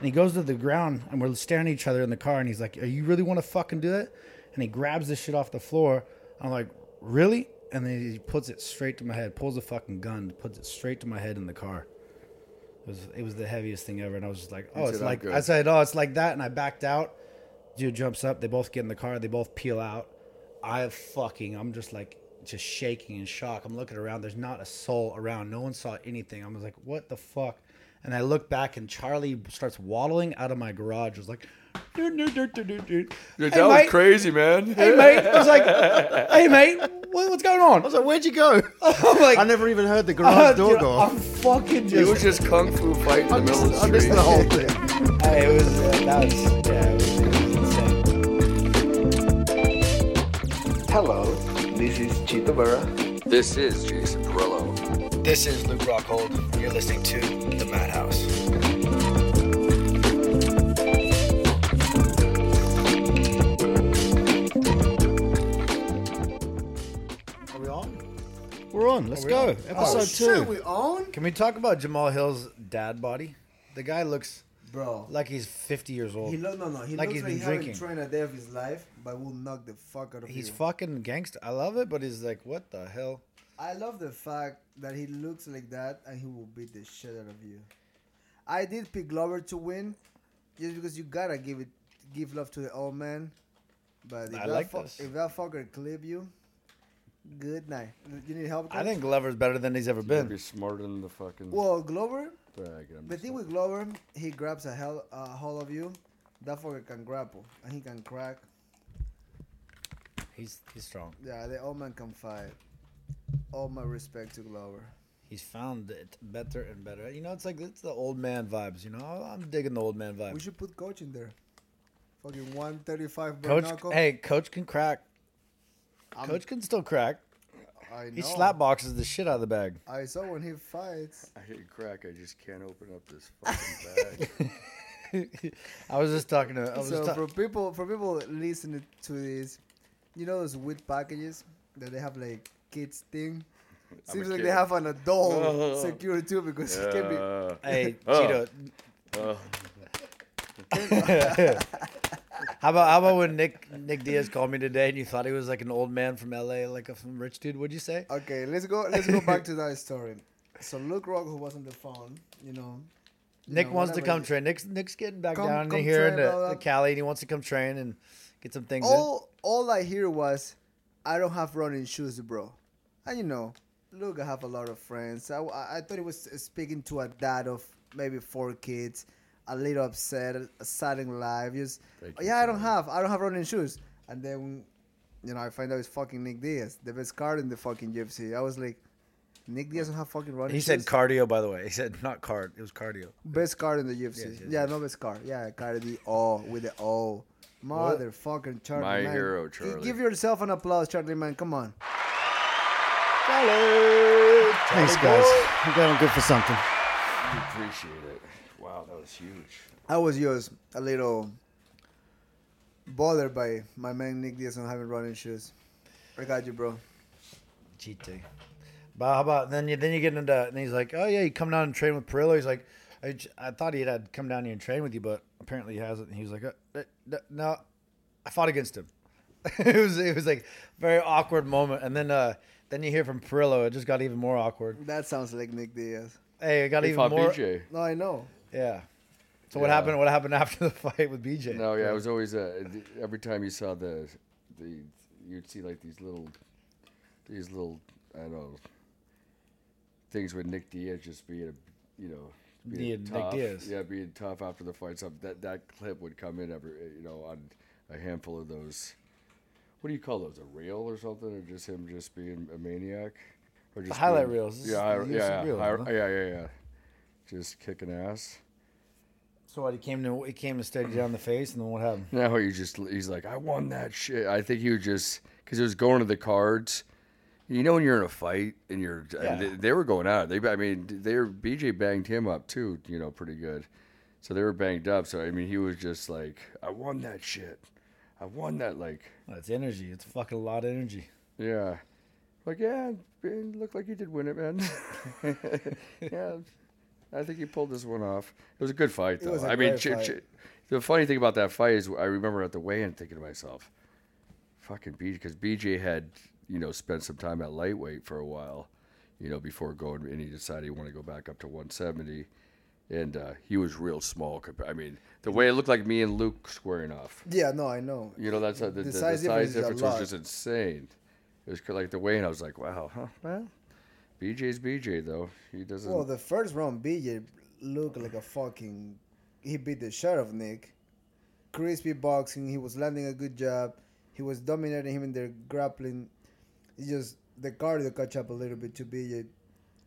And he goes to the ground, and we're staring at each other in the car, and he's like, "Are you really want to fucking do that?" And he grabs this shit off the floor. I'm like, "Really?" And then he puts it straight to my head, pulls a fucking gun, puts it straight to my head in the car. It was it was the heaviest thing ever, and I was just like, "Oh, it's like," good." I said, "Oh, it's like that," and I backed out. Dude jumps up. They both get in the car. They both peel out. I fucking. I'm just like just shaking in shock. I'm looking around. There's not a soul around. No one saw anything. I was like, what the fuck? And I look back and Charlie starts waddling out of my garage. I was like, dude, dude, dude, dude, dude, dude. Dude, Hey, that was mate. crazy, man. Hey mate. I was like, hey mate, what, what's going on? I was like, where'd you go? I'm like, I never even heard the garage door dude, go I'm off. fucking It was just. just kung fu fight in the middle missed, of I the missed street. the whole thing. Hey, it was uh, that was yeah, it was, it was insane. Hello, this is Chito Vera. This is Jason Parillo. This is Luke Rockhold. You're listening to the Madhouse. Are we on? We're on. Let's go. Episode Oh, two. shit, we on? Can we talk about Jamahal Hill's dad body? The guy looks Bro, like he's 50 years old. he look no no. He Like looks he's like he been haven't drinking. trained a day of his life, but will knock the fuck out of here. He's you. fucking gangster. I love it, but he's like, what the hell? I love the fact that he looks like that and he will beat the shit out of you. I did pick Glover to win, just because you gotta give it, give love to the old man. But if I that like fu- this. if that fucker clip you, good night. You need help? I think Glover's better than he's ever You'd been. be smarter than the fucking Well, Glover, bag. I'm the thing with Glover, he grabs a hell a hold of you. That fucker can grapple and he can crack. He's he's strong. Yeah, the old man can fight. All my respect to Glover. He's found it better and better. You know, it's like it's the old man vibes. You know, I'm digging the old man vibes. We should put coach in there. Fucking 135 Coach, knuckle. hey, coach can crack. I'm- Coach can still crack. I know. He slap boxes the shit out of the bag. I saw when he fights. I hate crack. I just can't open up this fucking bag. I was just talking to. I was So just ta- for people, for people listening to this, you know those weed packages that they have like kids thing. Seems like kid. they have an adult Oh. security too because it can be. Hey, Oh. Chito. uh, How about how about when Nick Nick Diaz called me today and you thought he was like an old man from LA, like a from rich dude? What'd you say? Okay, let's go. Let's go back to that story. So Luke Rock, who was on the phone, you know. you Nick know, wants to come train. Nick's Nick's getting back Come- down come in here in the, the. Cali, and he wants to come train and get some things in. all all I hear was, I don't have running shoes, bro. And you know, look, I have a lot of friends. I, I, I thought he was speaking to a dad of maybe four kids, a little upset, sad in life. Just, Thank oh, you, yeah, I don't have, I don't have running shoes. And then, you know, I find out it's fucking Nick Diaz, the best card in the fucking UFC. I was like, Nick Diaz don't have fucking running He shoes. said cardio, by the way. He said not card. It was cardio. Best card in the UFC. Yes, yes, yeah, yes. no best card. Yeah, Cardi O with the O. Motherfucking Charlie My man. hero, Charlie. Give yourself an applause, Charlie man. Come on. Thanks, guys. I'm going good for something. we appreciate it. Wow, that was huge. I was just a little bothered by my man Nick Diaz not having running shoes. I got you, bro. GT. But how about then? You then you get into and he's like, oh yeah, you come down and train with Parillo. He's like, "I thought he had come down here and train with you, but apparently he hasn't. And he was like, uh, no, I fought against him. it was it was like a very awkward moment, and then uh then you hear from Parillo. It just got even more awkward. That sounds like Nick Diaz. Hey, it got He even fought more. BJ. No, I know. Yeah. So what Yeah. happened? What happened after the fight with BJ? No, yeah, it was always uh, every time you saw the the you'd see like these little these little I don't know things with Nick Diaz just being a you know being Being Nick tough. Diaz. yeah being tough after the fight. So that that clip would come in every you know on a handful of those. What do you call those? A reel or something, or just him just being a maniac, or just highlight being- reels. Yeah, these are yeah, reels, hi- huh? yeah, yeah, yeah. Just kicking ass. So what? He came to he came to steady down the face, and then what happened? Now he just he's like, I won that shit. I think he was just because it was going to the cards. You know when you're in a fight and you're Yeah. and they, they were going out. They I mean they were BJ banged him up too. You know pretty good. So they were banged up. So I mean he was just like, I won that shit. I won that like it's energy. It's fucking a lot of energy. yeah. Like yeah, it looked like you did win it, man. yeah, I think he pulled this one off. It was a good fight, though. I mean, ch- ch- the funny thing about that fight is I remember at the weigh-in thinking to myself, "Fucking BJ," because BJ had you know spent some time at lightweight for a while, you know, before going, and he decided he wanted to go back up to 170, and uh, he was real small. compa- I mean, the way it looked like me and Luke squaring off. Yeah, no, I know. You know, that's the, The the, the size size, difference is a difference lot. was just insane. It was like the way, and I was like, "Wow, huh? Well, BJ's BJ though. He doesn't." Well, the first round, BJ looked like a fucking. He beat the shit of Nick. Crispy boxing. He was landing a good jab. He was dominating him in their grappling. He just the cardio catch up a little bit to BJ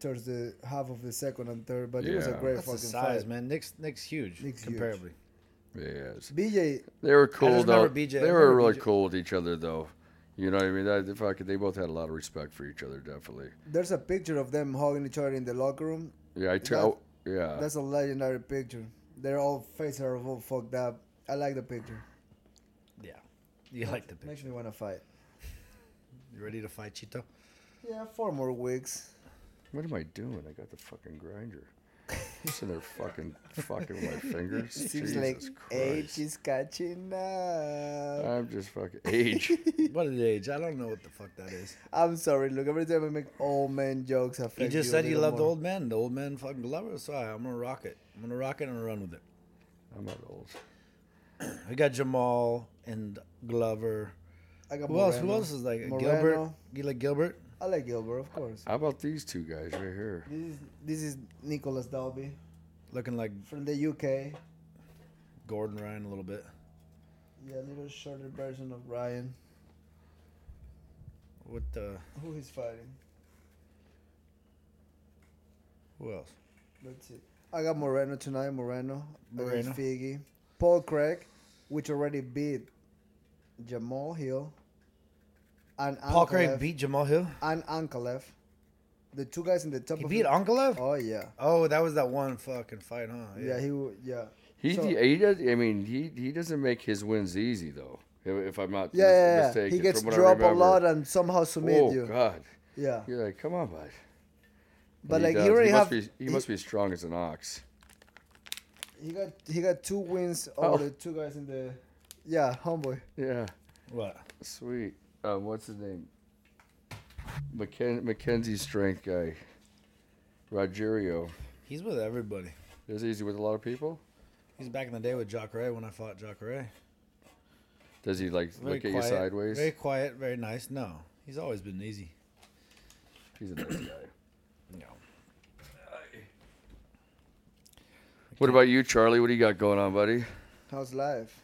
towards the half of the second and third, but it was a Yeah. great That's the fucking size, fight. man. Nick's Nick's huge Nick's huge. comparably. yes. BJ, They were cool just though. remember BJ They were remember really BJ cool with each other though. You know what I mean? That, they fucking, they both had a lot of respect for each other, definitely. there's a picture of them hugging each other in the locker room. Yeah, I tell. Yeah, That's a legendary picture. Their all faces are all fucked up. I like the picture. Yeah, you like the picture. Makes me want to fight. You ready to fight Chito? Yeah, four more weeks. What am I doing? I got the fucking grinder. Sitting there fucking fucking with my fingers. Seems Jesus like age Christ. is catching up. I'm just fucking age. What is age? I don't know what the fuck that is. I'm sorry. Look, every time I make old man jokes, I feel. He just said he loved old men. The old men fucking Glover. So I- I'm gonna rock it. I'm gonna rock it and run with it. I'm not old. We got Jamahal and Glover. I got Who else? Who else is like Gilbert? You like Gilbert? I like Gilbert, of course. How about these two guys right here? This is this is Nicholas Dalby Looking like from the UK. Gordon Ryan a little bit. Yeah, a little shorter version of Ryan. What the? Who he's fighting? Who else? Let's see. I got Moreno tonight. Moreno. Moreno. Moreno. Figgy. Paul Craig, which already beat Jamahal Hill. And Paul Craig beat Jamahal Hill. and Ankalaev. The two guys in the top He of beat the- Ankalaev. Oh yeah. Oh, that was that one fucking fight, huh? Yeah, he w- yeah. He So- he does. I mean, he he doesn't make his wins easy though. If, if I'm not Yeah, yeah, yeah. mistaken, He gets from dropped a lot and somehow submit Oh you. Oh God! Yeah. You're like, come on, bud. But And like does. he already must have be, he, must be strong as an ox. he got he got two wins over Oh. the two guys in the yeah, homeboy. Yeah, What? sweet. Um, what's his name? Macken- Mackenzie's strength guy. Rogerio. He's with everybody. Is easy with a lot of people. He's back in the day with Jacare when I fought Jacare. Does he like Very look at you sideways? Very quiet, very nice. No, he's always been easy. He's a nice guy. No. What about you, Charlie? What do you got going on, buddy? How's life?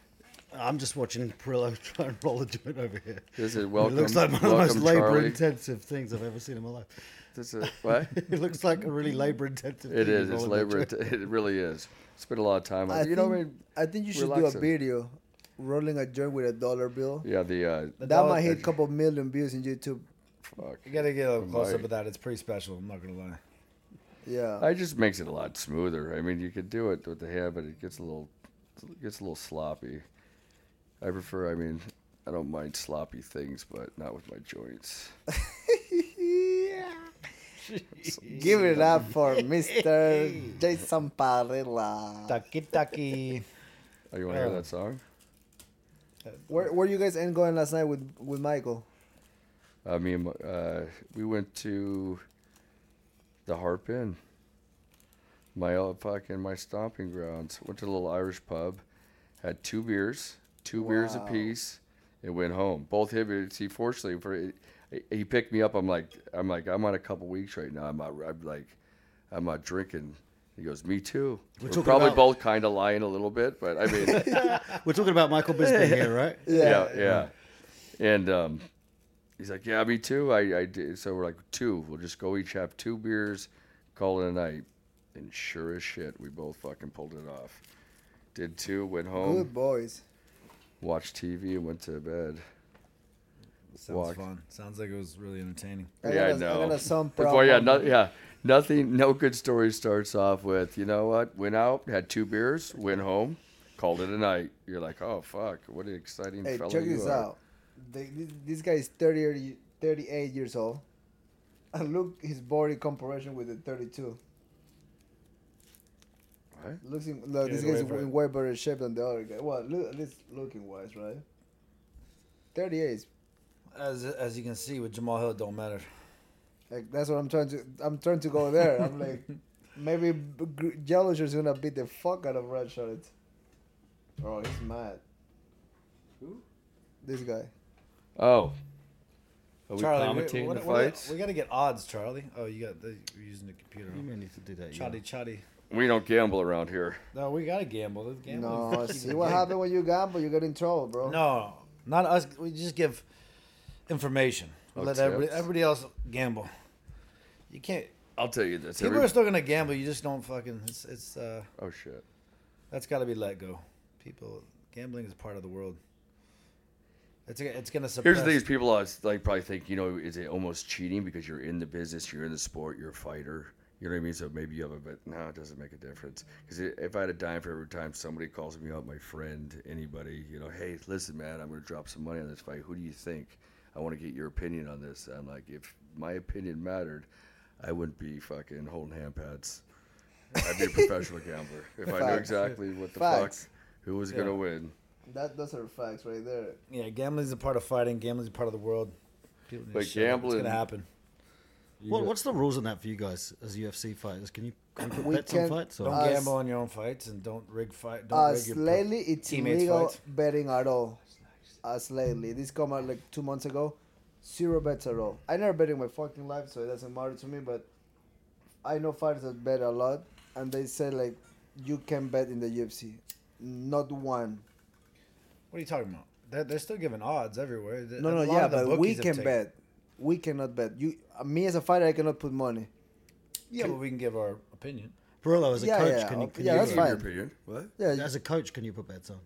I'm just watching Parillo try and roll a joint over here. This is welcome. it looks like one of the most labour-intensive things I've ever seen in my life. This is what? it looks like a really labor intensive It thing. is. It's labor. joint. It really is. Spend a lot of time on I it. You know, I think, mean, I think you should do a video rolling a joint with a dollar bill. yeah, the uh, That was- might hit a couple million views in YouTube. fuck. You gotta get a little close up with that. It's pretty special. I'm not gonna lie. Yeah. It just makes it a lot smoother. I mean, you could do it with the hand, but it gets a little, it gets a little sloppy. I prefer. I mean, I don't mind sloppy things, but not with my joints. Give it up for Mr. Jason Parillo. Taki taki. Oh, you want to hear that song? Where where you guys end going last night with with Michael? I mean, uh, we went to the Harp Inn. My old fucking my stomping grounds. Went to a little Irish pub, had two beers, two beers apiece, and went home. Both him. See, fortunately for he- he picked me up. I'm like, I'm like, I'm on a couple weeks right now. I'm not. I'm like, I'm not drinking. He goes, me too. We're We're, probably about- both kind of lying a little bit, but I mean, We're talking about Michael Bisping here, right? yeah, yeah. And um, he's like, yeah, me too. I, I did. So we're like, two. We'll just go each have two beers, call it a night. And sure as shit, we both fucking pulled it off. Did two, went home, Good boys. Watched TV, and went to bed. Sounds Walk. fun. Sounds like it was really entertaining. I yeah, I got a- I know. got a some Before, yeah, no, yeah, nothing. No good story starts off with, you know what? Went out, had two beers, went home, called it a night. You're like, oh fuck, what an exciting fellow. Hey, fella check you this are. out. The, this, this guy is 30, 38 years old. And look his body comparison with the 32. What? Looks in, look, Get this guy's away in it. way better shape than the other guy. Well, look, at least looking wise, right? 38. As as you can see with Jamahal Hill, don't matter. Like that's what I'm trying to. I'm trying to go there. I'm like, maybe B- gonna beat the fuck out of Red Charlotte. Oh, he's mad. Who? This guy. Oh. Are we Charlie, commentating we, the we, fights? We, got to get odds, Charlie. Oh, you got the, you're using the computer. You Huh? may need to do that. Yeah. Chatty, chatty. We don't gamble around here. No, we got to gamble. Let's. No, see what happened when you gamble? You get in trouble, bro. No, not us. We just give information. Oh, Let everybody, tips? everybody else gamble. You can't. I'll tell you this. People every- are still gonna gamble. You just don't fucking. It's it's uh. oh shit. That's got to be let go. People gambling is part of the world. It's it's gonna suppress. Here's the thing: is people uh, like probably think you know is it almost cheating because you're in the business, you're in the sport, you're a fighter. You know what I mean? So maybe you have a but No, it doesn't make a difference. Because if I had a dime for every time somebody calls me out, my friend, anybody, you know, hey, listen, man, I'm going to drop some money on this fight. Who do you think? I want to get your opinion on this. I'm like, if my opinion mattered, I wouldn't be fucking holding hand pads. I'd be a professional gambler if I knew exactly what the Facts. fuck, who was going to win. That those are facts right there. Yeah, gambling is a part of fighting. Gambling is a part of the world. People But shut up. gambling- It's gonna happen. What, what's the rules on that for you guys as UFC fighters? Can you, can you put We bets on can- fights? Or? Don't Us- gamble on your own fights and don't rig fight. Don't As rig your lately, it's teammates' illegal fights. betting at all. As lately, this come out like two months ago. Zero bets at all. I never bet in my fucking life, so it doesn't matter to me. But I know fighters that bet a lot, and they say like you can bet in the UFC. Not one. What are you talking about? They're, they're still giving odds everywhere. No, no, yeah, but we can bet. We cannot bet. You, uh, me as a fighter, I cannot put money. Yeah, but we can give our opinion. Parillo, as a Yeah, coach, yeah, can you, okay, can yeah, you that's Give your opinion. What? Yeah, as a coach, can you put bets on?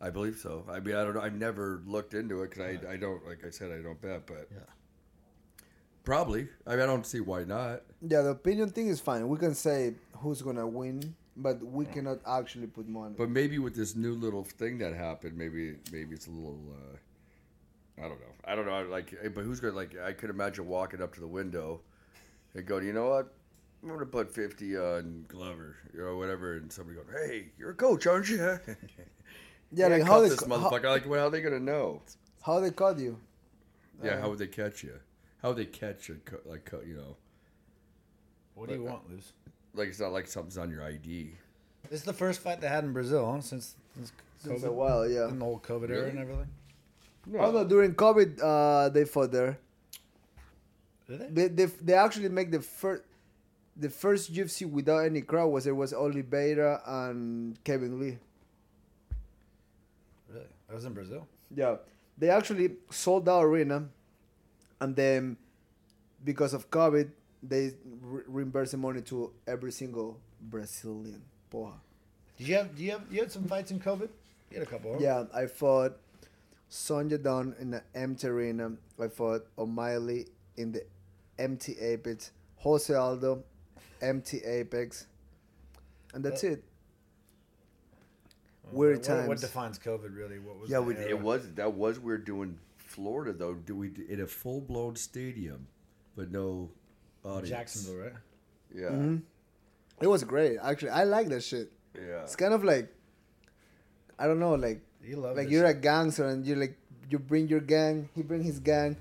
I believe so. I mean, I don't know. I've never looked into it because I, I don't, like I said, I don't bet, but Yeah. probably. I mean, I don't see why not. yeah. The opinion thing is fine. We can say who's gonna win, but we cannot actually put money. But maybe with this new little thing that happened, maybe maybe it's a little. Uh, I don't know. I don't know. Like, eh, but who's gonna like? I could imagine walking up to the window and going, you know what? I'm gonna put fifty on Glover, you know, whatever, and somebody going, "Hey, you're a coach, aren't you?" yeah, like cut how this how, motherfucker. Like, well, how are they gonna know? how they caught you? Yeah, how would they catch you? How would they catch you? co- Like, co- you know, What do you want, Luz? like it's not like something's on your ID. This is the first fight they had in Brazil, huh? Since, since Since COVID, a while, yeah. in the whole COVID era and everything. No. Oh no, during COVID, uh, they fought there. Did they? They, they they actually make the first the first UFC without any crowd was it was Oliveira and Kevin Lee. Really? That was in Brazil. Yeah, they actually sold out arena, and then because of COVID, they re- reimbursed the money to every single Brazilian. Porra. Did you have? Do you have? You had some fights in COVID? You had a couple. Huh? Yeah, I fought Song Yadong in the empty arena. I fought O'Malley in the empty Apex. Jose Aldo, empty Apex. And that's Uh, it. Well, Weird what, what, what defines COVID really? What was? Yeah, we, it was that was weird doing Florida though. Do we in a full blown stadium, but no audience? Jacksonville, right? Yeah, Mm-hmm. It was great. Actually, I like that shit. yeah. It's kind of like, I don't know, like You love like you're a gangster and you like you bring your gang, he bring his gang,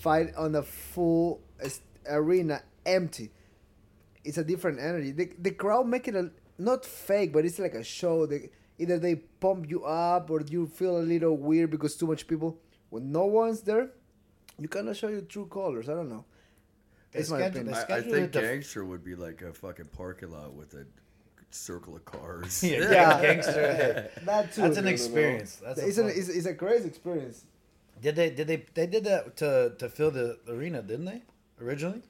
fight on a full arena empty. It's a different energy. The, the crowd make it a not fake, but it's like a show. They either they pump you up or you feel a little weird because too much people. When no one's there, you cannot show your true colors. I don't know. They It's my opinion. I, I think it to- gangster would be like a fucking parking lot with a circle of cars. Yeah, Yeah. gangster. That too. That's an experience. That's a it's, an, it's, it's a crazy experience. Did they? Did they? They did that to to fill the arena, didn't they? Originally,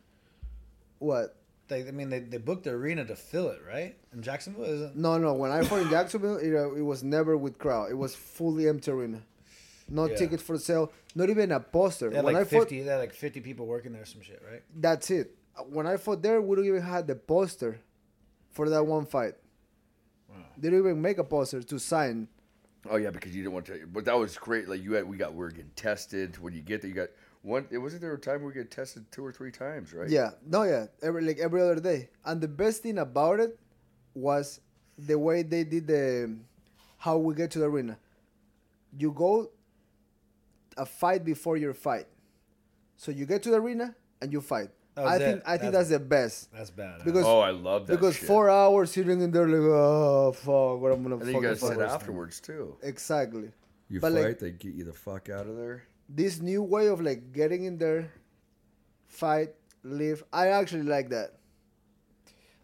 What? they. I mean, they, they booked the arena to fill it, right? In Jacksonville, isn't? No, no. When I fought in Jacksonville, it, uh, it was never with crowd. It was fully empty arena. No Yeah. ticket for sale. Not even a poster. They had when like I fought, fifty. They had like fifty people working there, some shit, right? that's it. When I fought there, we don't even had the poster for that one fight. Wow. They didn't even make a poster to sign. Oh yeah, because you didn't want to. But that was great. Like you had, we got we were getting tested. When you get there, you got one. It wasn't there a time we get tested two or three times, right? Yeah, no, yeah, every like every other day. And the best thing about it was the way they did the how we get to the arena. You go a fight before your fight, so you get to the arena and you fight. That was I it. think I think That's- that's, the best That's bad. because Oh, I love that. because shit. four hours sitting in there like oh fuck what I'm gonna And then you guys sit fight. afterwards too. exactly. You But, fight, like- they get you the fuck out of there. This new way of like getting in there, fight, live. I actually like that.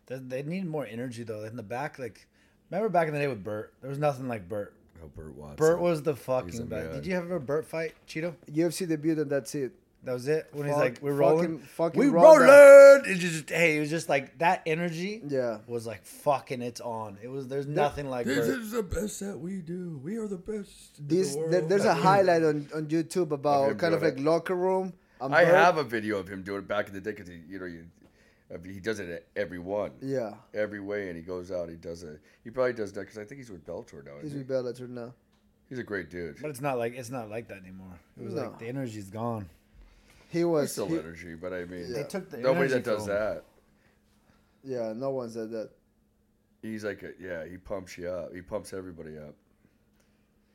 They, they need more energy though. In the back, like remember back in the day with Burt, there was nothing like Burt. Oh, Burt Watson. Burt was the fucking best. Did you have a Burt fight, Chito? UFC debut and that's it. That was it. When he's Fuck- like, "We're rolling, fucking we Ronda. rolling." It's just, hey, it was just like that energy. Yeah. was like fucking. It's on. It was. There's nothing like This Burt. is the best that we do. We are the best. in This the there, there's a highlight on, on YouTube about him kind of like it. locker room. and I Burt- have a video of him doing it back in the day because he, you know, you, I mean, he does it at every one, Yeah, every way, and he goes out. He does it. He probably does that because I think he's with Bellator now. he's Isn't with? Bellator now. He's a great dude. But it's not like it's not like that anymore. It was No. like the energy's gone. He He's was. still he- energy, but I mean, They took the nobody that does from him. that. yeah, no one said that. He's like, a, yeah, he pumps you up. He pumps everybody up.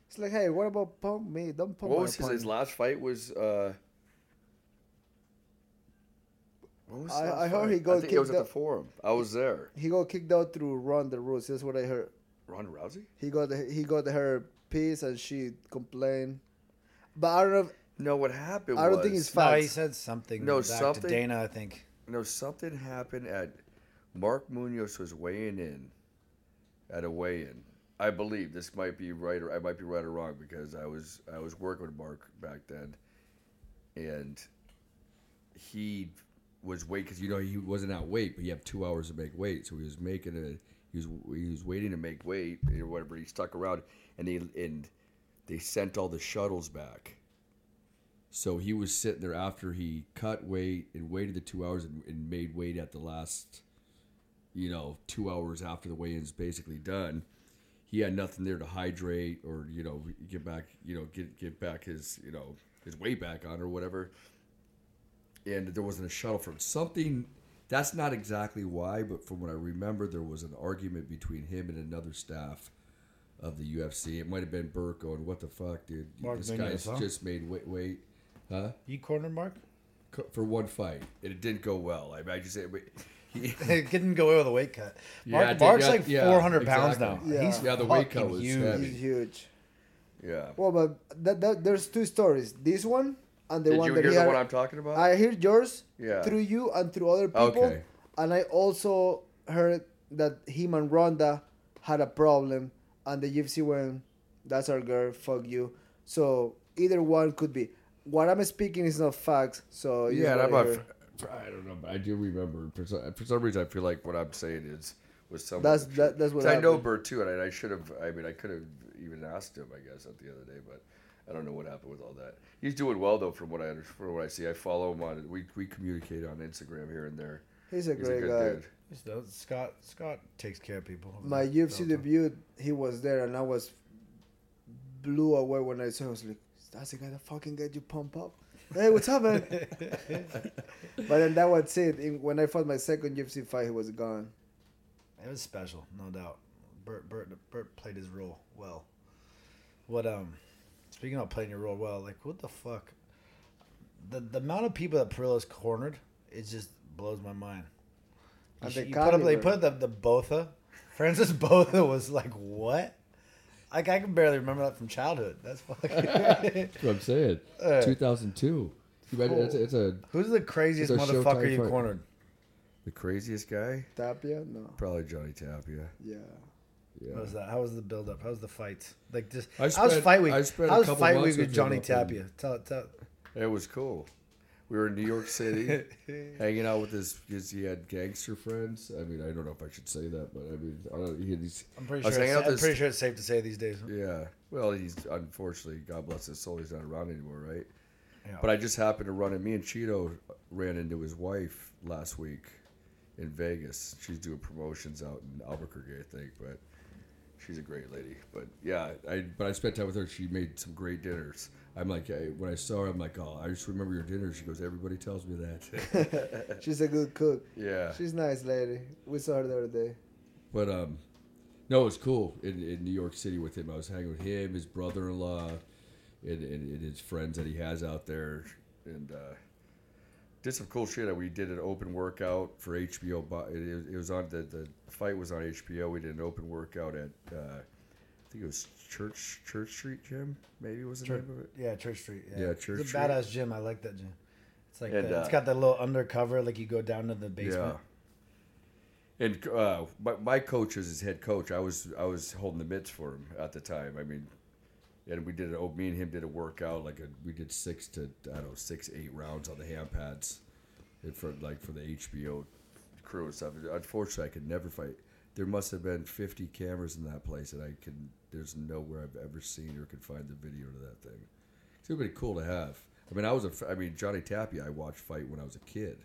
It's like, hey, what about pump me? Don't pump What was his, his last fight? Was uh, what was I- I heard fight? he got I think it was at kicked the out- forum. I was there. He got kicked out through Ronda Rousey. That's what I heard. Ronda Rousey? He got he got her piece and she complained. But I don't know. If, No, what happened? I don't was, think it's No, he said something. No, back something- to Dana. I think. No, something happened at Mark Munoz was weighing in at a weigh-in. I believe this might be right or I might be right or wrong because I was I was working with Mark back then, and he was weight because you know he wasn't at weight, but you have two hours to make weight, so he was making a he was he was waiting to make weight or whatever. He stuck around and they and they sent all the shuttles back. So he was sitting there after he cut weight and waited the two hours and, and made weight at the last, you know, two hours after the weigh-in's basically done. He had nothing there to hydrate or you know get back, you know, get get back his you know his weight back on or whatever. And there wasn't a shuttle for him. Something that's not exactly why, but from what I remember, there was an argument between him and another staff of the UFC. It might have been Burt going, "What the fuck, dude? Mark this Munoz, guy's huh? just made weight, weight, huh?" You cornered Mark. co- for one fight, and it didn't go well. I, I just say, he, it didn't go away with a weight cut. Mark, it did, Mark's yeah, like yeah, 400 pounds now. Yeah. He's Yeah, the weight cut was huge. heavy. He's huge. yeah. Well, but that, that, there's two stories. This one and the Did one you that hear he the had. one I'm talking about? I heard yours Yeah. through you and through other people. Okay. And I also heard that him and Ronda had a problem, and the UFC went, "That's our girl. Fuck you." So either one could be. What I'm speaking is not facts. So yeah, and I'm gotta not. I don't know, but I do remember. For some, for some reason, I feel like what I'm saying is was some. That's- that- that's what I know happened. Burt too, and I, I should have. I mean, I could have even asked him. I guess at the other day, but I don't know what happened with all that. He's doing well though, from what I under- from what I see. I follow him on. We we communicate on Instagram here and there. He's a He's great a good guy. dude. Scott Scott takes care of people. My UFC debut, he was there, and I was blew away when I saw. him. I was like, "That's the guy that fucking get you pump up." Hey, what's up, man? but then that was it. When I fought my second UFC fight, he was gone. It was special, no doubt. Burt Burt Burt played his role well. What um, speaking of playing your role well, like what the fuck, the the amount of people that Parillo's cornered, it just blows my mind. You you put up, they put the the Botha, Francois Botha was like what? Like I can barely remember that from childhood. That's fucking. That's what I'm saying. Uh, 2002. It's, a, it's a Who's the craziest It's a motherfucker Showtime you fight. cornered? the craziest guy. Tapia, no, Probably Johnny Tapia. yeah. Yeah. How was that? How was the build up? How was the fight? Like just I how's spent- fight week? I spent a How's couple fight months week with with him Johnny up in- Tapia? Tell tell. It was cool. We were in New York City, hanging out with his because he had gangster friends. I mean, I don't know if I should say that, but I mean, I don't, he had these. I'm pretty I was sure. hanging It's, out I'm this- pretty sure it's safe to say these days. Yeah. Well, he's unfortunately, God bless his soul, he's not around anymore, right? Yeah. But I just happened to run in. Me and Chito ran into his wife last week in Vegas. She's doing promotions out in Albuquerque, I think, but she's a great lady. But yeah, I but I spent time with her. She made some great dinners. I'm like, I, when I saw her, I'm like, oh, I just remember your dinners. She goes, everybody tells me that. She's a good cook. yeah. She's nice lady. We saw her the other day. But um, no, it was cool in, in New York City with him. I was hanging with him, his brother-in-law, and, and, and his friends that he has out there, and uh, did some cool shit. We did an open workout for HBO. It, it was on the the fight was on HBO. We did an open workout at uh, I think it was Church Church Street Gym. Maybe was the Church, name of it. yeah, Church Street. Yeah, Yeah, Church It's a Street. badass gym. I like that gym. It's like And, the, it's uh, got that little undercover, like you go down to the basement. Yeah. And uh, my, my coach is his head coach. I was I was holding the mitts for him at the time. I mean, and we did it. Oh, me and him did a workout. Like a, we did six to I don't know six eight rounds on the hand pads, and for like for the HBO crew and stuff. Unfortunately, I could never fight. There must have been 50 cameras in that place, and I can. There's nowhere I've ever seen or could find the video to that thing. It would be cool to have. I mean, I was a. I mean, Johnny Tapia. I watched fight when I was a kid.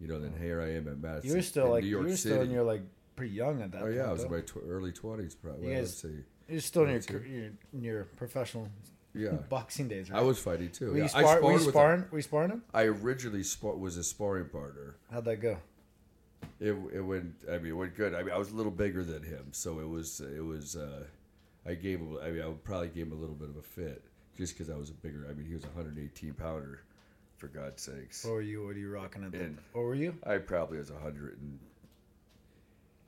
You know, then here I am at Madison. You were still in like New you York were City. still in your like pretty young at that. Oh point, yeah, I was in my tw- early twenties, probably. You guys- let's see. You're still in your, Let's see. car- your in your professional Yeah, boxing days, right? I was fighting too. Were yeah. you, I spar- were you sparring? Were you sparring him? I originally spar- was a sparring partner. How'd that go? It, it went. I mean, it went good. I mean, I was a little bigger than him, so it was. It was. Uh, I gave him. I mean, I would probably give him a little bit of a fit, just because I was a bigger. I mean, he was a 118 pounder, for God's sakes. What were you? What are you rocking at? The, And- what were you? I probably was 100 and.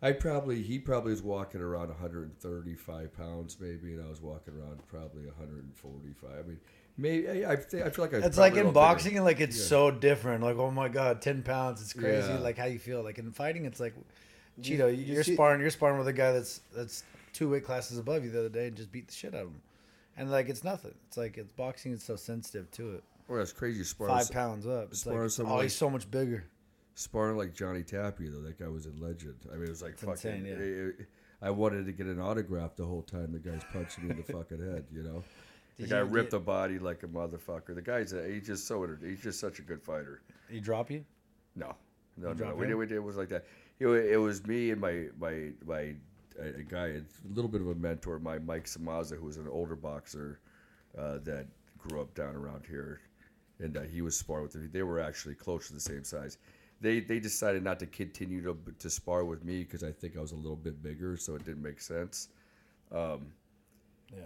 I probably he probably was walking around 135 pounds maybe, and I was walking around probably 145. I mean, maybe I I, think, I feel like I. It's like in boxing, bigger. and like it's Yeah. so different. Like, oh my god, ten pounds, it's crazy. Yeah. Like how you feel. Like in fighting, it's like, You- Chito, you you're see- sparring. You're sparring with a guy that's that's two weight classes above you the other day, and just beat the shit out of him. And like it's nothing. It's like it's boxing. is so sensitive to it. Well, that's crazy. Sparring, Five pounds up. It's like oh, someone oh, like- he's so much bigger. Sparring like Johnny Tapia though. That guy was a legend. I mean, it was like It's fucking. insane, yeah. it- it- I wanted to get an autograph the whole time the guy's punching me in the fucking head. You know, the guy you ripped get- the body like a motherfucker. The guy's a, he's just so enter- he's just such a good fighter. He drop you? No, no, You no. drop We did, we did. It was like that. It, wa- it was me and my my my a, a guy, a little bit of a mentor, my Mike Samaza, who was an older boxer uh, that grew up down around here, and uh, he was sparring with me. They were actually close to the same size. They they decided not to continue to to spar with me because I think I was a little bit bigger, so it didn't make sense. Um,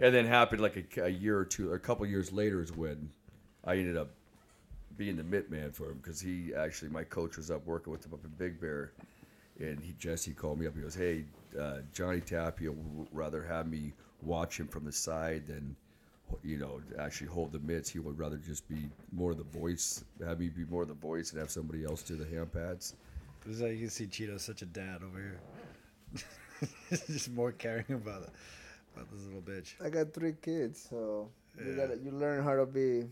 And then happened like a, a year or two, a couple years later is when I ended up being the mitt man for him because he actually my coach was up working with him up in Big Bear, and he Jesse called me up. He goes, "Hey, uh, Johnny Tapia would rather have me watch him from the side than." You know, actually hold the mitts. He would rather just be more of the voice, have me be more of the voice, and have somebody else do the hand pads. This is how you can see Chito such a dad over here. just more caring about it, about this little bitch. I got three kids, so you gotta you learn how to be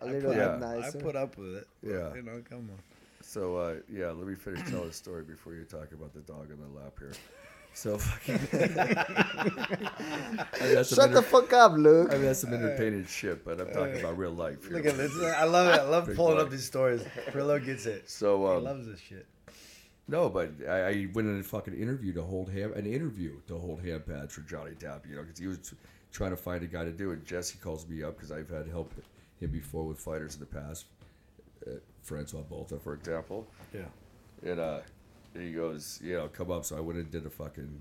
a I little put, Yeah. bit I put up with it. Yeah. You know, come on. So uh, yeah, let me finish telling the story before you talk about the dog in the lap here. So fucking. I mean, that's some Shut the fuck up, Luke. I mean, that's some entertaining shit, but I'm talking about real life. Here. Look at this. I love it. I love pulling up these stories. Trillo gets it. So He um, loves this shit. no, but I, I went in a fucking interview to hold ham an interview to hold hand pads for Johnny Tapp, you know, because he was trying to find a guy to do it. Jesse calls me up because I've had help him before with fighters in the past, uh, Francois Botha, for example. Yeah. And uh, he goes, you know, come up. So I went and did a fucking,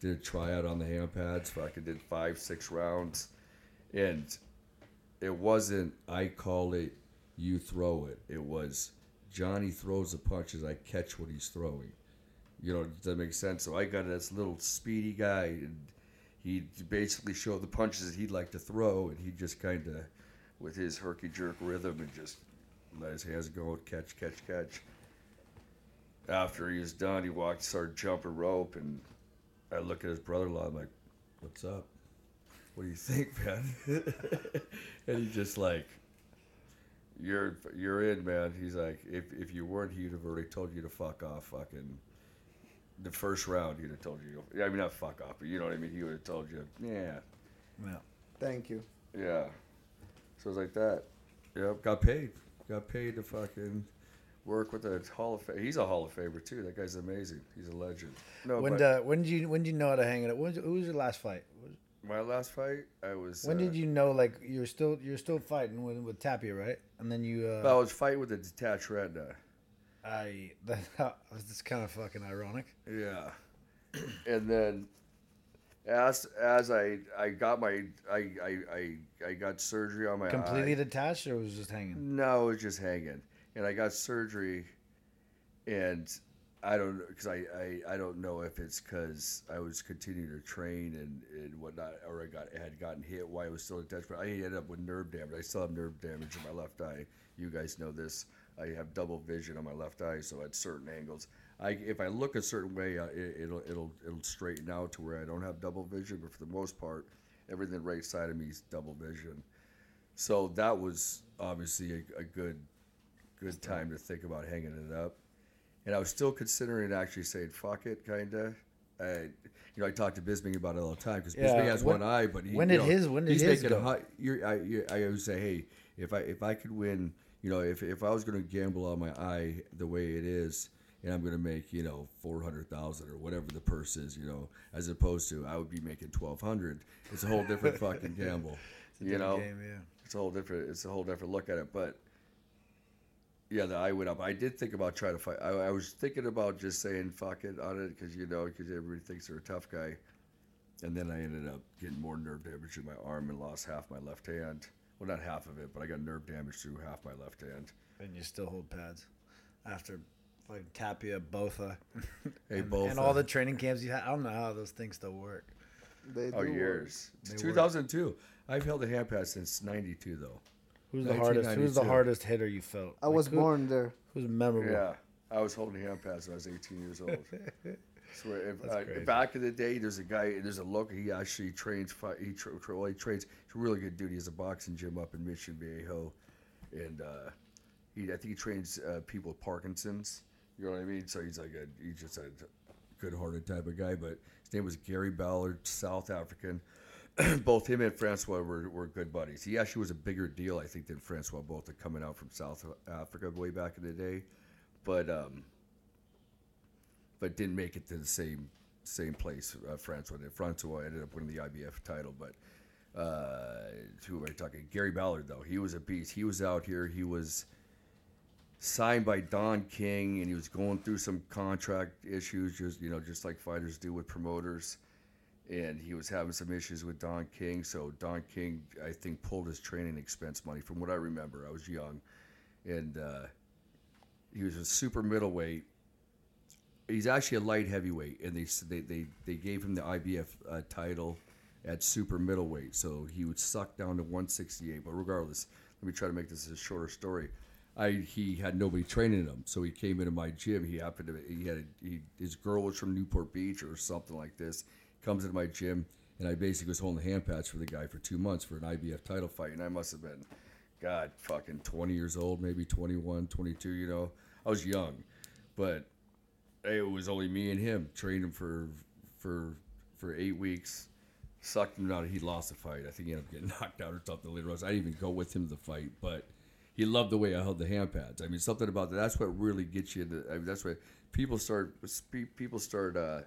did a tryout on the hand pads. Fucking did five, six rounds, and it wasn't. I call it. You throw it. It was Johnny throws the punches. I catch what he's throwing. You know, does that make sense? So I got this little speedy guy, and he basically showed the punches that he'd like to throw, and he just kind of, with his herky jerk rhythm, and just let his hands go, catch, catch, catch after he was done, he walked, started jumping rope, and I look at his brother-in-law. I'm like, "What's up? What do you think, man?" and he's just like, "You're you're in, man." He's like, "If if you weren't, he'd have already told you to fuck off, fucking." The first round, he'd have told you. Yeah, I mean, not fuck off, but you know what I mean. He would have told you, "Yeah, Yeah. Thank you. yeah." So it was like that. Yep, got paid. Got paid to fucking work with a Hall of Fame. He's a Hall of Famer too. That guy's amazing. He's a legend. No, When but uh, when did you when did you know how to hang it up? When was, who was your last fight? My last fight, I was. When uh, did you know like you're still you're still fighting with with Tapia, right? And then you uh, I was fighting with a detached retina. I that was kind of fucking ironic. Yeah, and then as as I I got my I I I, I got surgery on my Completely eye. detached, or was it just hanging? No, it was just hanging, and I got surgery, and I don't because I, I I don't know if it's because I was continuing to train and, and whatnot, or I got had gotten hit while I was still attached. But I ended up with nerve damage. I still have nerve damage in my left eye. You guys know this. I have double vision on my left eye, so at certain angles, I if I look a certain way, uh, it, it'll it'll it'll straighten out to where I don't have double vision. But for the most part, everything right side of me is double vision. So that was obviously a, a good good time to think about hanging it up. And I was still considering actually saying fuck it, kind of. I, you know, I talk to Bisping about it all the time because Yeah, Bisping has when- one eye, but he, when you did know, his- when did he's his making a go? high, you're, I, you I always say, hey, if I if I could win, you know, if if I was going to gamble on my eye the way it is, and I'm going to make you know four hundred thousand or whatever the purse is, you know, as opposed to I would be making twelve hundred. It's a whole different fucking gamble, you know. game, yeah. It's a whole different. It's a whole different look at it. But yeah, the eye went up. I did think about trying to fight. I, I was thinking about just saying fuck it on it because you know because everybody thinks they're a tough guy. And then I ended up getting more nerve damage in my arm and lost half my left hand. Well, not half of it, but I got nerve damage through half my left hand. And you still hold pads after like Tapia, Botha, Hey, and, both and all the training camps you had. I don't know how those things still work. They oh do work. years. They 2002. I've held a hand pad since '92 though. Who's the hardest? Who's the hardest hitter you felt? I Like, was who- born there. Who's memorable? Yeah, I was holding hand pads when I was 18 years old. Swear, if, That's uh, back in the day, there's a guy, there's a local. He actually trains. He, tra- tra- well, he trains. He's a really good dude. He has a boxing gym up in Mission Viejo, and uh, he, I think he trains uh, people with Parkinson's. You know what I mean? So he's like a, he's just a good-hearted type of guy. But his name was Gary Ballard, South African. both him and Francois were, were good buddies. He actually was a bigger deal, I think, than Francois, both are coming out from South Africa way back in the day. But um, but didn't make it to the same same place uh, Francois did. Francois ended up winning the IBF title, but uh, who am I talking? Gary Ballard, though he was a beast. He was out here. He was signed by Don King, and he was going through some contract issues, just you know, just like fighters do with promoters. And he was having some issues with Don King, so Don King, I think, pulled his training expense money. From what I remember, I was young, and uh, he was a super middleweight he's actually a light heavyweight, and they they they, they gave him the IBF uh, title at super middleweight, so he would suck down to 168. But regardless, let me try to make this a shorter story. I he had nobody training him, so he came into my gym. He happened to he had a, he, his girl was from Newport Beach or something like this. Comes into my gym, and I basically was holding the hand pads for the guy for two months for an IBF title fight, and I must have been, God, fucking 20 years old, maybe 21, 22. You know, I was young, but it was only me and him. Trained him for for for eight weeks. Sucked him out. He lost the fight. I think he ended up getting knocked out or something later on. I didn't even go with him to the fight, but he loved the way I held the hand pads. I mean, something about that. That's what really gets you. Into, I mean, that's what people start. People start uh,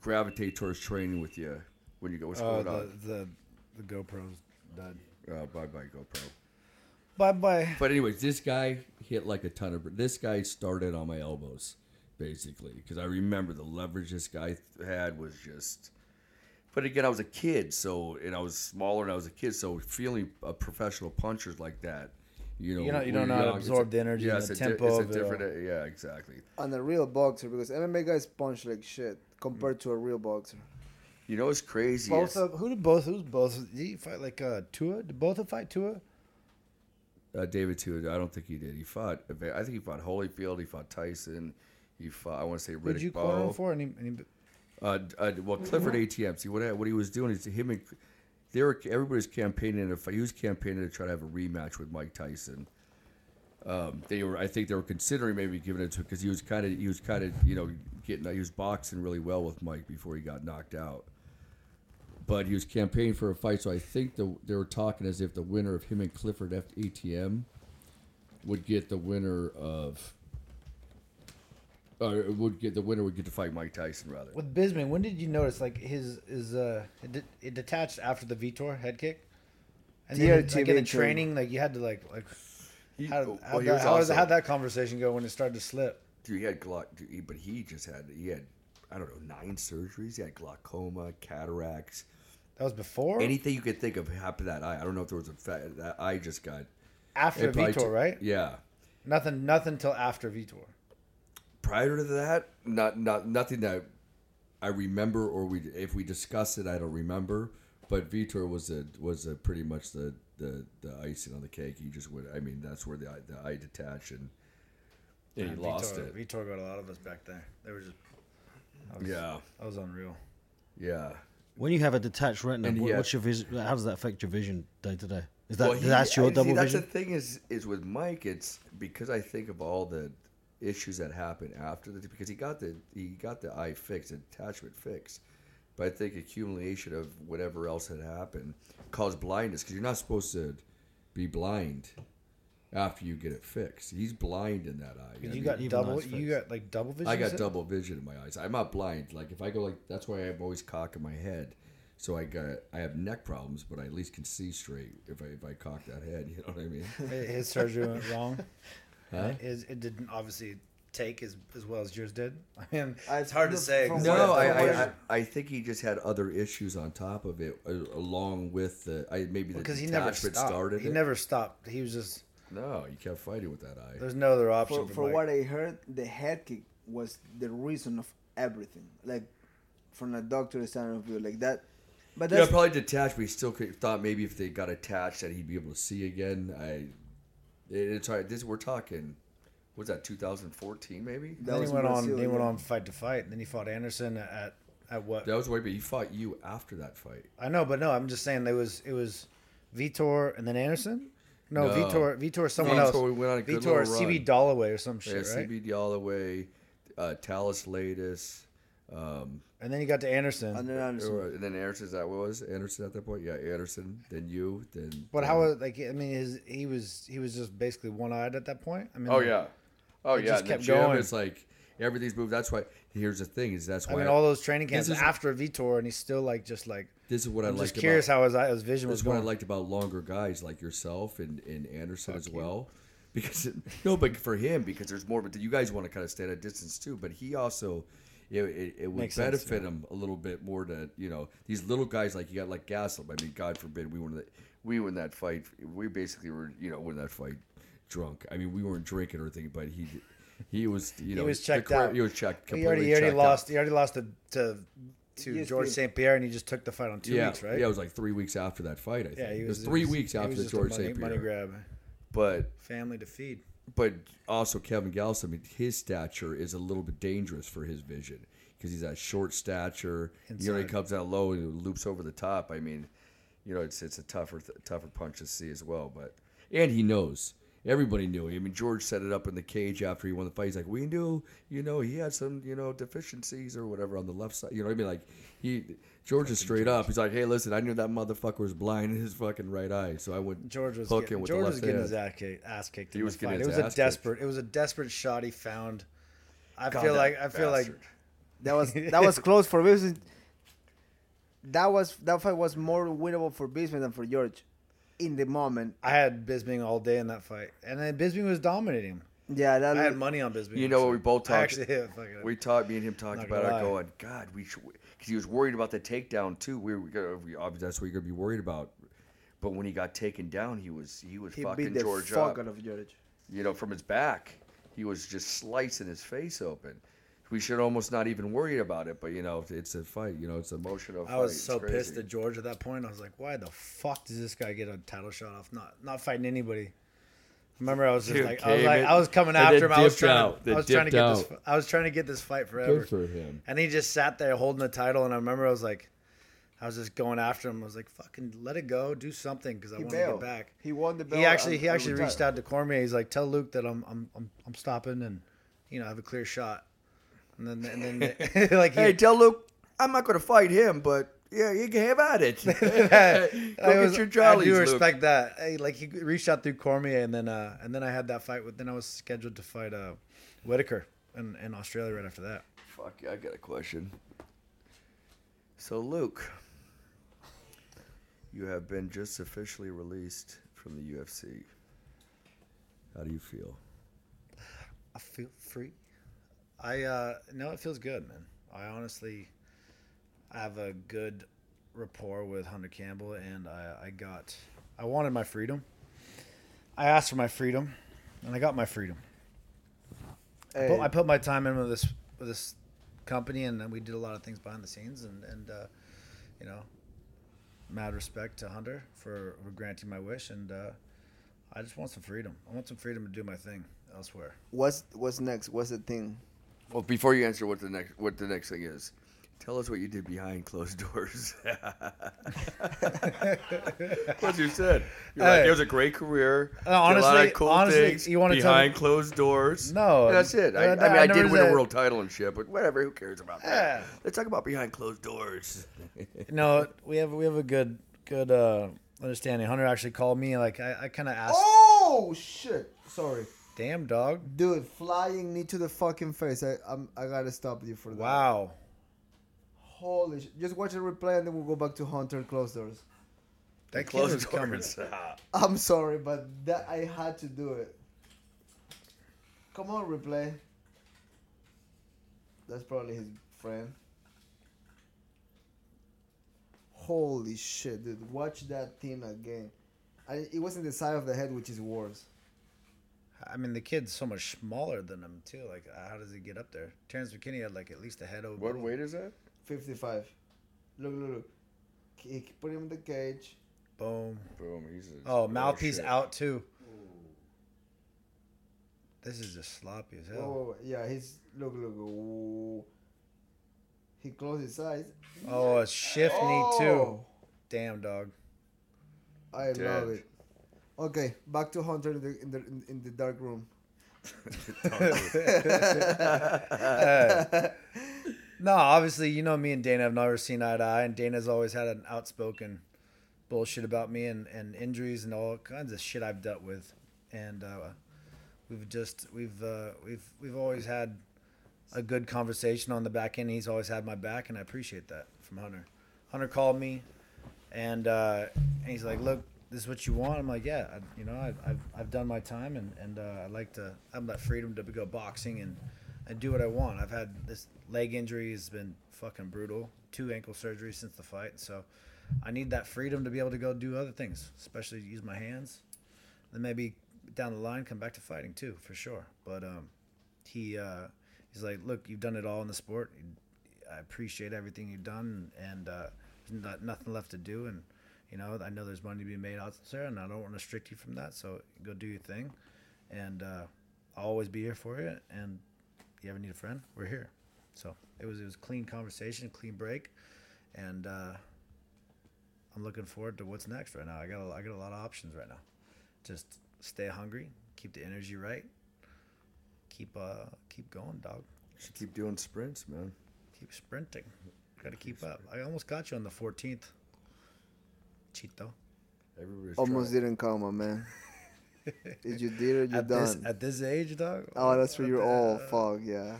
gravitate towards training with you when you go. What's Oh, going the, on? the the GoPro's done. Uh, bye bye GoPro. Bye bye. But anyways, this guy hit like a ton of. This guy started on my elbows, basically, because I remember the leverage this guy had was just. But again, I was a kid, so and I was smaller, and I was a kid, so feeling a professional punchers like that, you know, You don't- you don't know how to absorb the energy yeah, and it's the a di- tempo it's a of it all. different, yeah, exactly. On the real boxer because MMA guys punch like shit compared to a real boxer. You know, it's crazy. Both is- of who did both? Who's both? Did he fight like uh, Tua? Did both of fight Tua? uh, David too. I don't think he did. He fought. I think he fought Holyfield. He fought Tyson. He fought. I want to say Who'd Riddick you corner him for? Any, any, Uh, uh, well, Clifford Etienne. See what what he was doing is him and they were everybody's campaigning to fight. He was campaigning to try to have a rematch with Mike Tyson. Um, they were, I think, they were considering maybe giving it to because he was kind of he was kind of you know getting he was boxing really well with Mike before he got knocked out. But he was campaigning for a fight, so I think the, they were talking as if the winner of him and Clifford F- Etienne would get the winner of. Or would get the winner would get to fight Mike Tyson rather. with Bisman, when did you notice like his his uh it, de- it detached after the Vitor head kick? And then DRT like in the Vitor. training, like you had to like like He- how well, how, he that, how, also- how'd that conversation go when it started to slip? Dude, he had glauc, dude, but he just had he had I don't know nine surgeries. He had glaucoma, cataracts, That was before, anything you could think of happened to that eye. I don't know if there was a fa- that eye just got after Vitor, t- right? Yeah. Nothing, nothing till after Vitor. Prior to that, not not nothing that I remember or we if we discussed it, I don't remember. But Vitor was a was a pretty much the the the icing on the cake. He just would. I mean, that's where the eye, the eye detached and, and he Vitor, lost it. Vitor got a lot of us back there. They were just, that was, Yeah, that was unreal. yeah. When you have a detached retina, what, he had- what's your vision? How does that affect your vision day to day? Is that Well, he- that's your I- see, double that's the thing is is with Mike. It's because I think of all the issues that happened after the because he got the he got the eye fixed, the attachment fixed. But I think accumulation of whatever else had happened caused blindness because you're not supposed to be blind after you get it fixed. He's blind in that eye. I you mean, got even double. You got like double vision. I got double vision in my eyes. I'm not blind. Like if I go like that's why I'm always cocking my head. So I got I have neck problems, but I at least can see straight if I if I cock that head. You know what I mean? His surgery went wrong. Huh? His, it didn't obviously take as as well as yours did. I mean, it's hard to say. from 'cause what- No, I, I, I, I think he just had other issues on top of it, uh, along with the I maybe the because he never stopped. started. he it. never stopped. He was just. No, you kept fighting with that eye. There's no other option For, for, for what I heard, the head kick was the reason of everything. Like from a doctor's point of view, like that. But Yeah, that's probably detached, but he still could, thought maybe if they got attached that he'd be able to see again. I, it, it's hard. This we're talking. What's that? 2014 maybe. that then he went on. Then he went on fight to fight. And Then he fought Anderson at at what? That was way, but he fought you after that fight. I know, but no, I'm just saying there was it was Vitor and then Anderson. No, No. Vitor, Vitor, someone Vitor, else. we went on a good Vitor, CB run. Dollaway or some Yeah, shit, right? CB Dollaway, uh, Thales Leites, um, And then you got to Anderson. And then Anderson. or- and then Anderson. Is that what was Anderson at that point? Yeah, Anderson. Then you. Then. But then- how was like? I mean, his he was he was just basically one eyed at that point. I mean, Oh like, yeah. Oh It yeah. just in the gym, going. It's like everything's moved. That's why. Here's the thing: is that's I why mean, all those training camps is- after Vitor, and he's still like just like. this is what I'm I just curious about. how his his vision was That's what I liked about longer guys like yourself and, and Anderson as well. Because no, but for him, because there's more. But you guys want to kind of stay at a distance too. But he also, it, it, it would Makes sense, benefit him a little bit more to you know these little guys like you got like Gastelum. I mean, God forbid we won that we win that fight. We basically were you know win that fight drunk. I mean, we weren't drinking or anything, but he he was you know he was checked cor- out. He was checked. He already, he already checked out. lost. He already lost to to, to George St. Pierre, and he just took the fight on two yeah, weeks, right? Yeah, it was like three weeks after that fight. I think Yeah, he it was was three it was- weeks after the just a George money, St. money grab, But family to feed. but also Kelvin Gastelum, I mean, his stature is a little bit dangerous for his vision because he's that short stature. You know, he Inside. comes out low and loops over the top. I mean, you know, it's it's a tougher tougher punch to see as well. But and he knows. Everybody knew. I mean, George set it up in the cage after he won the fight. He's like, "We knew, you know, he had some, you know, deficiencies or whatever on the left side. You know what I mean? Like, he George is straight up. He's like, "Hey, listen, I knew that motherfucker was blind in his fucking right eye, so I would George was hook getting, him with George the was getting hand." his ass kicked. Ass kicked He in was the fight. getting It his was a ass kicked. desperate. It was a desperate shot he found. I God, feel like I feel like. That was that was close for Bisping. That was that fight was more winnable for Bisping than for George, in the moment. I had Bisping all day in that fight, and then Bisping was dominating him. Yeah, that I had money on Bisping. You know what we both talked. actually hit fucking. We talked. Me and him talked about gonna it. Going, God, we should, because he was worried about the takedown too. We were gonna, we, obviously that's what you're gonna be worried about. But when he got taken down, he was he was he fucking beat the George fuck up. out of George. You know, from his back, he was just slicing his face open. We should almost not even worry about it. But you know, it's a fight. You know, it's a emotional. I was fight. so pissed at George at that point. I was like, "Why the fuck does this guy get a title shot off not not fighting anybody?" Remember, I was just Dude like, I was like, in I was coming after him. I was trying out. to, I was trying to dipped get this. I was trying to get this fight forever. Good for him. And he just sat there holding the title, and I remember I was like, I was just going after him. I was like, "Fucking let it go, do something," because I He want to get back. He won the belt. He actually he actually retired. reached out to Cormier. He's like, "Tell Luke that I'm I'm I'm, I'm stopping and you know I have a clear shot." And then and then like he, Hey, tell Luke, I'm not going to fight him, but yeah, you can have at it. Go I, was, get your I jollies, do Luke. respect that. Hey, like he reached out through Cormier, and then uh, and then I had that fight with. Then I was scheduled to fight uh, Whittaker in, in Australia right after that. Fuck, yeah, I got a question. So, Luke, you have been just officially released from the UFC. How do you feel? I feel free. I uh no, it feels good, man. I honestly I have a good rapport with Hunter Campbell, and I I got I wanted my freedom. I asked for my freedom, and I got my freedom. I put, I put my time in with this with this company, and then we did a lot of things behind the scenes, and and uh, you know, mad respect to Hunter for, for granting my wish, and uh, I just want some freedom. I want some freedom to do my thing elsewhere. what's what's next? What's the thing? Well, before you answer what the next what the next thing is, tell us what you did behind closed doors. what you said. You're like, it was a great career. Uh, did a lot honestly- of cool honestly, things you wanna tell behind me- closed doors. No, And that's it. I, uh, I mean, I I, did win a world title and shit, but whatever. Who cares about that? Let's talk about behind closed doors. No, we have we have a good good uh, understanding. Hunter actually called me like I, I kind of asked, Oh shit! Sorry, "Damn dog, dude, flying knee to the fucking face. I I'm, I gotta stop you for that. wow." Holy shit! Just watch the replay and then we'll go back to Hunter close doors. That kid was closed coming. doors. I'm sorry, but that I had to do it. Come on, replay. That's probably his friend. Holy shit, dude! Watch that thing again. I, it wasn't the side of the head, which is worse. I mean, the kid's so much smaller than him too. Like, how does he get up there? Terrence McKinney had like at least a head over. what weight is that? 55. Look, look, look. He put him in the cage. Boom. Boom. He's a, Oh, oh mouthpiece shit. out too. This is just sloppy as hell. Oh, yeah, he's. Look, look. Ooh. He closed his eyes. Oh, a shift knee oh! too. Oh, Damn dog. I Dead. love it. Okay, back to Hunter in the in the in, the dark room. No, obviously, you know me and Dana have never seen eye to eye, and Dana's always had an outspoken bullshit about me and, and injuries and all kinds of shit I've dealt with, and uh, we've just we've uh, we've we've always had a good conversation on the back end. He's always had my back, and I appreciate that from Hunter. Hunter called me, and, uh, and he's like, "Look, this is what you want." I'm like, "Yeah, I, you know, I've, I've I've done my time, and and uh, I like to have that freedom to go boxing and." and do what I want. I've had this leg injury has been fucking brutal. Two ankle surgeries since the fight, so I need that freedom to be able to go do other things, especially use my hands. Then maybe down the line come back to fighting too, for sure. But um, he uh, he's like, look, you've done it all in the sport. I appreciate everything you've done, and uh, there's not, nothing left to do. And you know, I know there's money to be made out there, and I don't want to restrict you from that. So go do your thing, and uh, I'll always be here for you. And if you ever need a friend, we're here. So it was it was a clean conversation, clean break, and uh, I'm looking forward to what's next right now. I got a, I got a lot of options right now. Just stay hungry, keep the energy right, keep uh keep going, dog. Should keep doing sprints, man. Keep sprinting. Got to keep up. I almost got you on the 14th. Chito. Everybody's Almost trying. didn't come, my man. If you did it, you're At this done. at this age, dog. oh, that's for what your the- all fuck, yeah.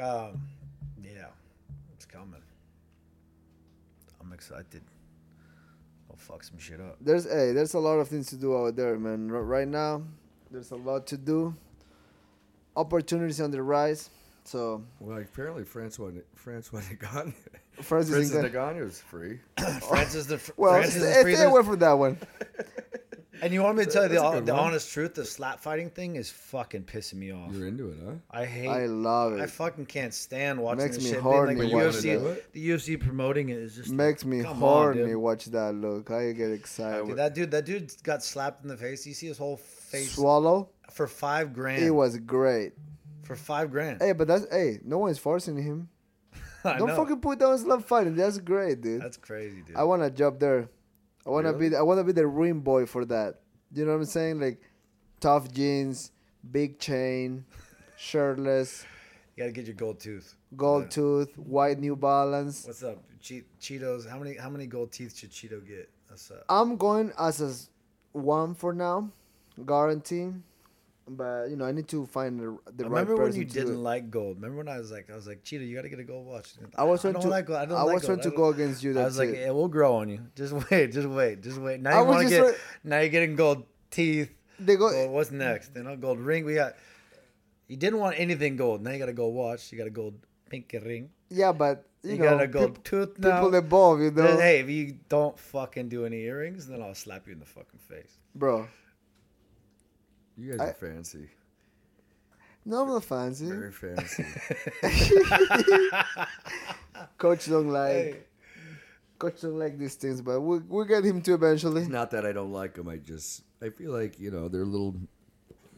Um, yeah, it's coming. I'm excited. I'll fuck some shit up. There's hey, there's a lot of things to do out there, man. R- right now, there's a lot to do. Opportunities on the rise. So Well, apparently Francois Francois Ngannou. Francis Francis Ngannou- Ngannou is free. Francis oh. the well, Francis stay, is free. stay away from that one. And you want me to tell you the, That's a hon- good the honest truth? The slap fighting thing is fucking pissing me off. You're into it, huh? I hate. I love it. I fucking can't stand watching Makes this me shit. horny Being like the UFC, the UFC promoting it is just Makes me come on, horny. watch that look. I get excited. Dude, that dude, that dude got slapped in the face. You see his whole face Swallow. for five grand. It was great. for five grand. Hey, but that's hey, no one's forcing him. Don't know. fucking put down slap fighting. That's great, dude. That's crazy, dude. I want a job there. I want to Really? be. I want to be the ring boy for that. You know what I'm saying? Like, tough jeans, big chain, shirtless, you gotta get your gold tooth. gold Yeah. tooth, white New Balance. What's up, che- Cheetos? How many how many gold teeth should Chito get? That's up. I'm going as a one for now, guarantee. But you know, I need to find the, the right Remember when you to didn't like gold? Remember when I was like, I was like, Chito, you gotta get a gold watch. I was trying to. like gold. I don't I like was trying to go against you. I was like, it. it will grow on you. Just wait, just wait, just wait. Now you want to get. Now you're getting gold teeth. They go. Gold, what's next? You know, gold ring. We got. You didn't want anything gold. Now you got a gold watch. You got a gold pinky ring. Yeah, but you, You, know, got a gold peop- tooth now. people evolve, you know, Hey, if you don't fucking do any earrings, then I'll slap you in the fucking face. bro. You guys I- are fancy. No, I'm not fancy. Very fancy. Coach don't like. Hey. Coach don't like these things, but we'll we'll get him to eventually. It's not that I don't like him. I just I feel like you know they're a little.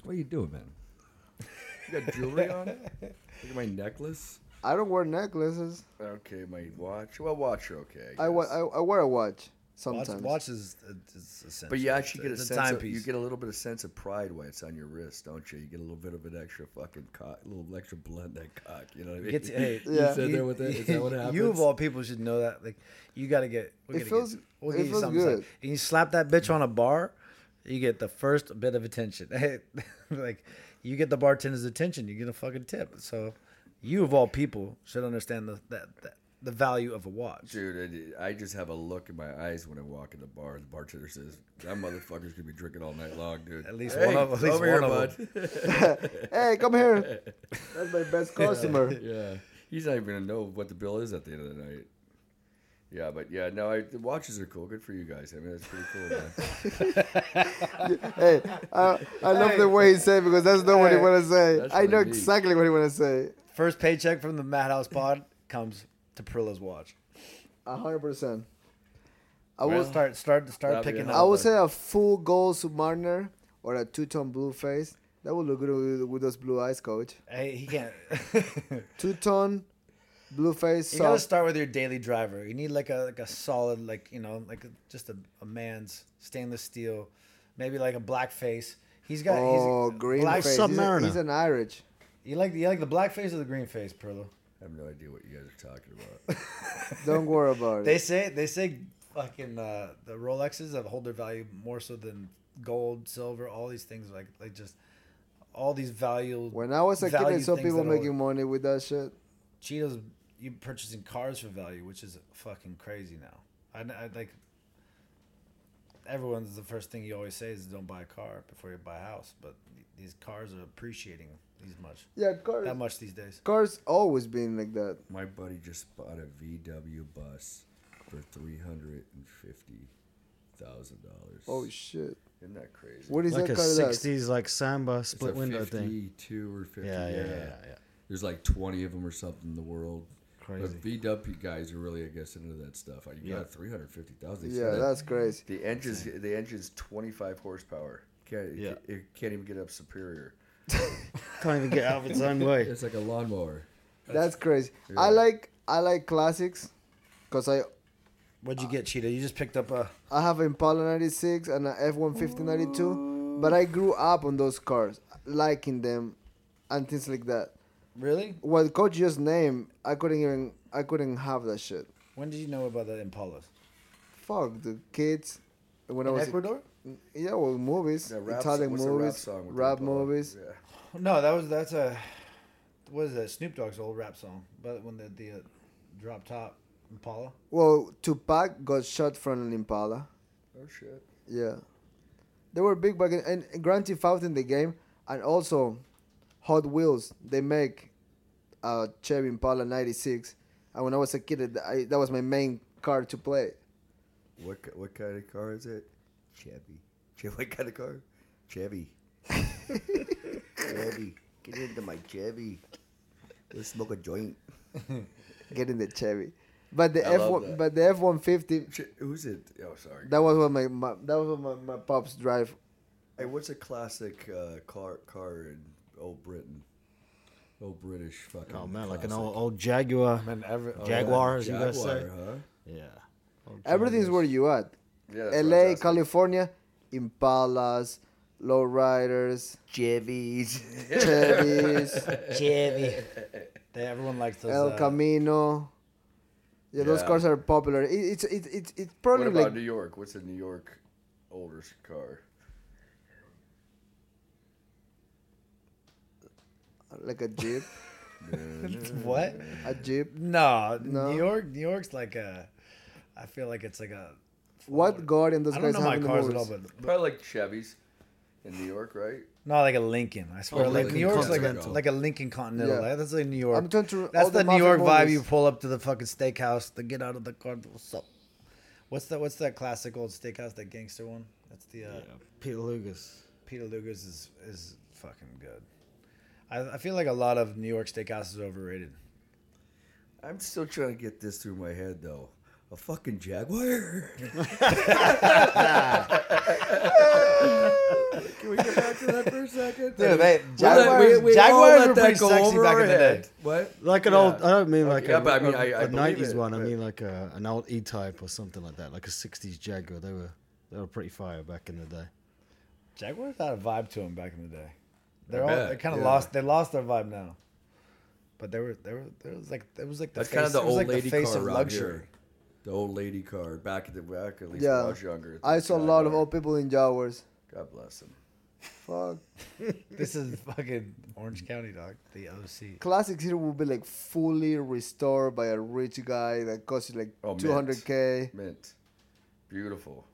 What are you doing, man? You got jewelry on? Look at my necklace. I don't wear necklaces. Okay, my watch. Well, watch okay. I, wa- I, I wear a Watch, sometimes. watch is, is essential. But you actually get a It's sense. Of, you get a little bit of sense of pride when it's on your wrist, don't you? You get a little bit of an extra fucking cock, a little extra blood in that cock. You know what I mean? Get to, hey, Yeah. You sit there with it. Is that what happens? You of all people should know that. Like, you got to get. We'll It get feels- We'll it get feels something. good. Like, and you slap that bitch on a bar, you get the first bit of attention. Hey, like, you get the bartender's attention, you get a fucking tip. So, you of all people should understand the that, that the value of a watch. Dude, it- I just have a look in my eyes when I walk in the bar. The bartender says, "That motherfucker's gonna be drinking all night long, dude." At least Hey, one of- at least over here, one of bud. hey, come here. That's my best customer. yeah, he's not even gonna know what the bill is at the end of the night. Yeah, but yeah, no, I, the watches are cool. Good for you guys. I mean, that's pretty cool, man. hey, I, I love the way he said it because that's not what he Hey. want to say. That's I know neat. exactly what he want to say. First paycheck from the Madhouse Pod comes to Parillo's watch. A hundred percent. I We'll will. start start start That'd be picking up. I would say a full gold Submariner or a two-tone blue face. That would look good with, with those blue eyes, coach. Hey, he can't. Two-tone, blue face, You gotta soft. start with your daily driver. You need like a like a solid like you know like a, just a, a man's stainless steel, maybe like a black face. He's got Oh, he's green black, face. He's, a, Submariner. he's an Irish. You like you like the black face or the green face, Perlo? I have no idea what you guys are talking about. Don't worry about it. They say they say fucking uh, the Rolexes have hold their value more so than gold, silver, all these things like like just all these value. When I was a kid, I saw people that hold- making money with that shit. Cheetos, you purchasing cars for value, which is fucking crazy now. I, I like. Everyone's the first thing you always say is don't buy a car before you buy a house, but these cars are appreciating these much Yeah, cars. that much these days. Cars always been like that. My buddy just bought a VW bus for three hundred and fifty thousand dollars. Oh shit! isn't that crazy? What is like that a car? That? '60s like Samba It's split a window thing. 52 or 50. Yeah, yeah, yeah, yeah, yeah. There's like 20 of them or something in the world. Crazy. But VW guys are really, I guess, into that stuff. You Yeah. got 350,000. Yeah, that's crazy. the engine's the engine's 25 horsepower. Can't Yeah. it, it can't even get up superior. Can't even get out of its own way. It's like a lawnmower. That's crazy. Yeah. I like I like classics, cause I What'd you get, Cheetah? You just picked up a. I have an Impala 96 and an F-150 92, but I grew up on those cars, liking them, and things like that. Really? What coach just named, I couldn't even I couldn't have that shit. When did you know about the Impalas? Fuck the kids. When I was Ecuador? yeah, well, movies, Yeah, rap Italian what's the rap movies, song rap movies. Yeah. No, that was that's a. What is that? Snoop Dogg's old rap song, but when the the uh, drop top Impala. Well, Tupac got shot from an Impala. Oh shit. Yeah, they were big back in, and Grand Theft Auto in the game, and also Hot Wheels. They make a Chevy Impala '96, and when I was a kid, I, that was my main car to play. What what kind of car is it? Chevy. Chevy. What kind of car? Chevy. Chevy. Get into my Chevy. Let's smoke a joint. Get in the Chevy, but the I F love one, but the F one fifty. Ch- who's it? Oh, sorry. That was what my, my that was what my, my pops drive. Hey, what's a classic uh, car car in old Britain? Old British fucking. Oh man, like an old, old Jaguar. Man, every, Oh, Jaguar, yeah. as you guys say. Huh? Yeah. Old Everything's Jaguars. where you at. Yeah, that's what I was L.A., asking. California, Impalas, lowriders, Chevys. Chevys, Chevy. They, everyone likes those. El uh, Camino. Yeah, those Yeah. cars are popular. It, it's it, it, it's what probably about like New York? What's a New York older car? like a Jeep, what? a Jeep. No, No. New York. New York's like a. I feel like it's like a. What Guardian those I don't guys know have my in the cars at all, but, but Probably like Chevys. In New York, right? No, like a Lincoln. I swear, Oh, like Lincoln New York's like a, like a Lincoln Continental. Yeah. Like, that's like New York. I'm trying to- that's the, the New mafia York vibe. You pull up to the fucking steakhouse to get out of the car. What's up? What's that? What's that classic old steakhouse? That gangster one. That's the uh, Peter Luger's. Peter Luger's is is fucking good. I, I feel like a lot of New York steakhouses are overrated. I'm still trying to get this through my head though. A fucking jaguar. Can we get back to that for a second? Dude, they, Jaguars, we- we Jaguars were that pretty go sexy over back our in the day. head. What? Like an Yeah. old. I don't mean like yeah, a, but I mean, a- I- I a 90s it, one. I mean like a, an old E-Type or something like that, like a 60s Jaguar. They were they were pretty fire back in the day. Jaguars had a vibe to them back in the day. They're I all they kind of yeah. lost. They lost their vibe now. But they were they were there was like it was like the That's face, kind of the old like lady the face car of luxury. here. The old lady car back at the back at least Yeah. when I was younger. I saw a lot of old people in Jaguars. God bless them. Fuck. This is fucking Orange County, dog. The OC. Classics here will be like fully restored by a rich guy that costs you like Oh, 200k. Mint, beautiful.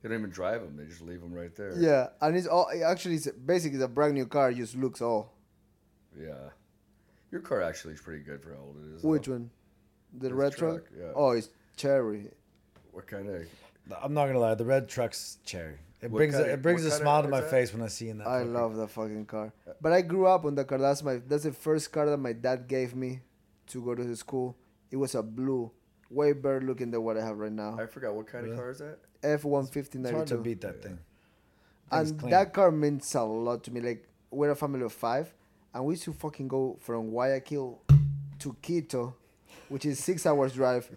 They don't even drive them; they just leave them right there. Yeah, and it's all actually it's basically it's a brand new car. Just looks all. yeah. Your car actually is pretty good for how old it is. Which though. one? The This red truck? truck, yeah. Oh, it's cherry. What kind of? I'm not gonna lie, the red truck's cherry. It What brings a, it brings a smile to my that? face when I see in that. I fucking- love that fucking car. Uh, but I grew up on that car. That's my that's the first car that my dad gave me to go to the school. It was a blue, way better looking than what I have right now. I forgot what kind Really? of car is that. F one fifty It's ninety hard to beat that thing. Thing's And clean. that car means a lot to me. Like we're a family of five, and we used to fucking go from Guayaquil to Quito, which is six hours drive.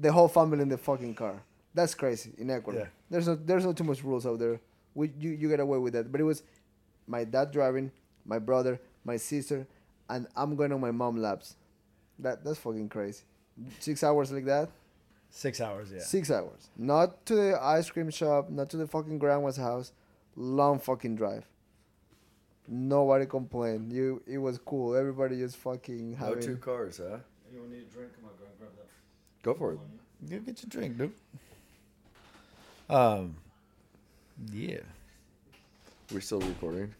The whole family in the fucking car. That's crazy in Ecuador. Yeah. There's no there's no too much rules out there. We you, you get away with that. But it was my dad driving, my brother, my sister, and I'm going on my mom laps. That that's fucking crazy. Six hours like that. Six hours, yeah. Six hours. Not to the ice cream shop, not to the fucking grandma's house. Long fucking drive. Nobody complained. You it was cool. Everybody just fucking No having two cars, huh? Anyone need a drink? Come on, go and grab that. Go for it. Go get your drink, dude. Um, yeah. We're still recording.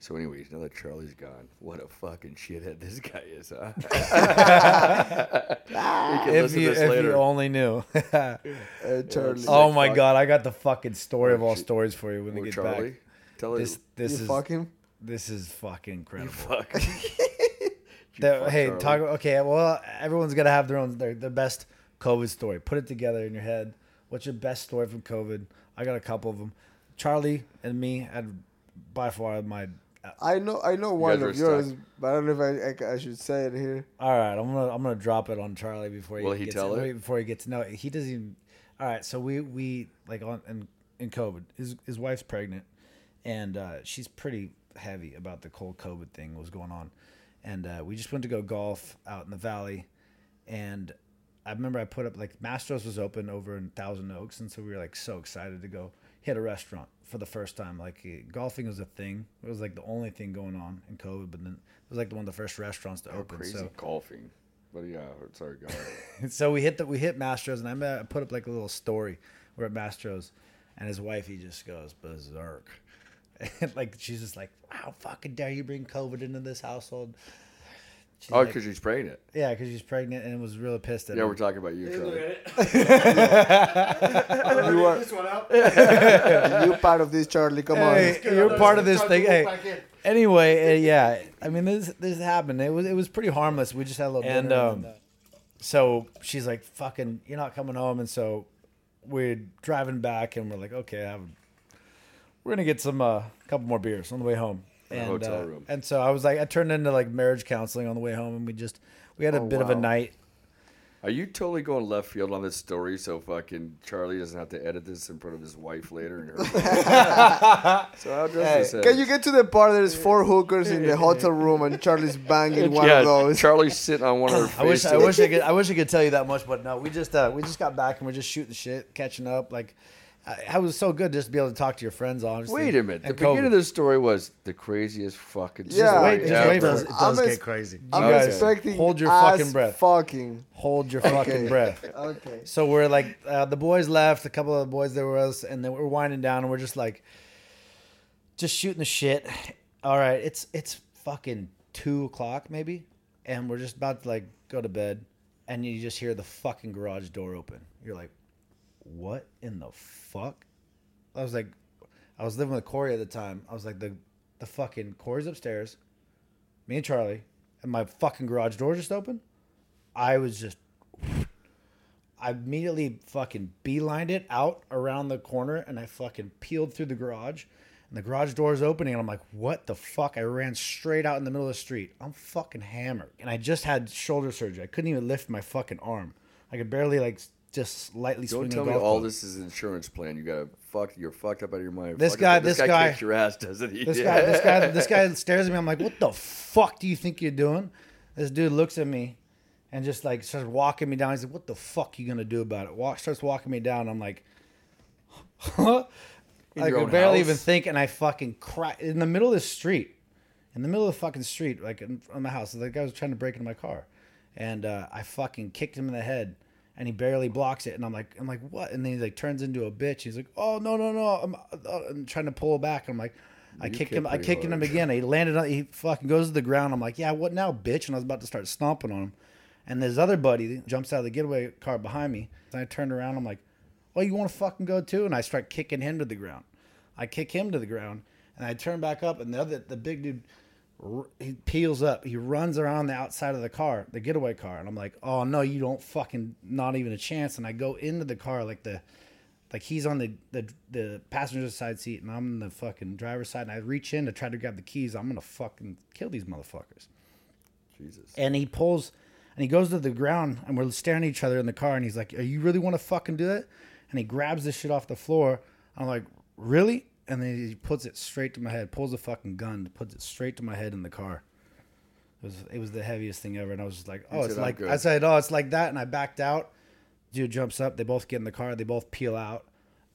So, anyways, now that Charlie's gone, what a fucking shithead this guy is, huh? we can If listen you, to this if later. you only knew. uh, Charlie. oh my fuck. god, I got the fucking story of all stories for you when we Or get Charlie. back. Tell us. This this you is fuck him? this is fucking You incredible. fuck. You The- hey, Charlie. talk. Okay, well, everyone's gonna have their own their, their best COVID story. Put it together in your head. What's your best story from COVID? I got a couple of them. Charlie and me had by far my. I know I know one guys of yours, stuck. but I don't know if I, I, I should say it here. All right, I'm gonna I'm gonna drop it on Charlie before he Will he gets tell it? wait, before he gets no he doesn't even. All right, so we we like on in in COVID. His his wife's pregnant, and uh, she's pretty heavy about the whole COVID thing that was going on, and uh, we just went to go golf out in the valley, and I remember I put up like Mastro's was open over in Thousand Oaks, and so we were like so excited to go hit a restaurant for the first time. Like eh, golfing was a thing; it was like the only thing going on in COVID, but then it was like one of the first restaurants to Oh, open. crazy So golfing. But yeah, sorry, go ahead. so we hit the we hit Mastro's, and I met- I put up like a little story. We're at Mastro's, and his wife he just goes berserk. And like she's just like, "How fucking dare you bring COVID into this household?" She's oh, like- because she's pregnant. yeah, because she's pregnant and was really pissed at Yeah, him. we're talking about you, Charlie. You are you part of this, Charlie. Come Hey, on. you're part of this thing. Hey, anyway, uh, yeah. I mean, this this happened. It was it was pretty harmless. We just had a little and um, so she's like, "Fucking, you're not coming home." And so we're driving back, and we're like, "Okay, I have, we're gonna get some a uh, couple more beers on the way home." In And hotel uh, room. and so I was like, I turned into like marriage counseling on the way home, and we just we had a Oh, bit of a night. Are you totally going left field on this story so fucking Charlie doesn't have to edit this in front of his wife later? And her so how does this end? Can you get to the part there's four hookers in the hotel room and Charlie's banging one yeah, of those? Charlie's sitting on one of her I wish. I wish I could I wish I could tell you that much, but no, we just uh, we just got back and we're just shooting shit, catching up. Like, I, I was so good just to be able to talk to your friends. Honestly, Wait a minute. The And beginning of this story was the craziest fucking Yeah. Wait, just ever. wait It for does, it. it I'm does ex- get crazy. I'm Okay. expecting Hold your fucking breath. Fucking. Hold your fucking breath. Okay. So we're like, uh, the boys left. A couple of the boys there were us, and then we're winding down, and we're just like, just shooting the shit. All right, it's it's fucking two o'clock maybe, and we're just about to like go to bed, and you just hear the fucking garage door open. You're like, what in the fuck? I was like, I was living with Corey at the time. I was like, the the fucking Corey's upstairs, me and Charlie, and my fucking garage door just open. I was just I immediately fucking beelined it out around the corner and I fucking peeled through the garage. And the garage door is opening and I'm like, what the fuck? I ran straight out in the middle of the street. I'm fucking hammered. And I just had shoulder surgery. I couldn't even lift my fucking arm. I could barely like just lightly Don't a tell me all club. this is an insurance plan. You got to fuck. You're fucked up out of your mind. This Fuck guy- up. this guy, guy- kicks your ass, doesn't he? This guy, this guy, this guy stares at me. I'm like, what the fuck do you think you're doing? This dude looks at me and just like starts walking me down. He's like, what the fuck you gonna do about it? Walk, starts walking me down. I'm like, huh? I could barely house? even think, and I fucking cry in the middle of the street, in the middle of the fucking street, like in, in my house. The guy was trying to break into my car, and uh, I fucking kicked him in the head, and he barely blocks it. And I'm like, I'm like, what? And then he like turns into a bitch. He's like, oh no no no, I'm, uh, I'm trying to pull back. And I'm like, I You kicked kicked him. I kicked him again. He landed on. He fucking goes to the ground. I'm like, yeah, what now, bitch? And I was about to start stomping on him, and this other buddy jumps out of the getaway car behind me. And I turned around. I'm like, oh, you want to fucking go too? And I start kicking him to the ground. I kick him to the ground, and I turn back up, and the other, the big dude, he peels up. He runs around the outside of the car, the getaway car, and I'm like, oh no, you don't fucking, not even a chance. And I go into the car like the, like he's on the the, the passenger side seat, and I'm in the fucking driver's side, and I reach in to try to grab the keys. I'm gonna fucking kill these motherfuckers Jesus. and he pulls and he goes to the ground and we're staring at each other in the car and he's like, Are you really want to fucking do that? And he grabs this shit off the floor. I'm like, Really? And then he puts it straight to my head, pulls a fucking gun, puts it straight to my head in the car. It was it was the heaviest thing ever. And I was just like, Oh, it's like good." I said, Oh, it's like that, and I backed out. Dude jumps up, they both get in the car, they both peel out.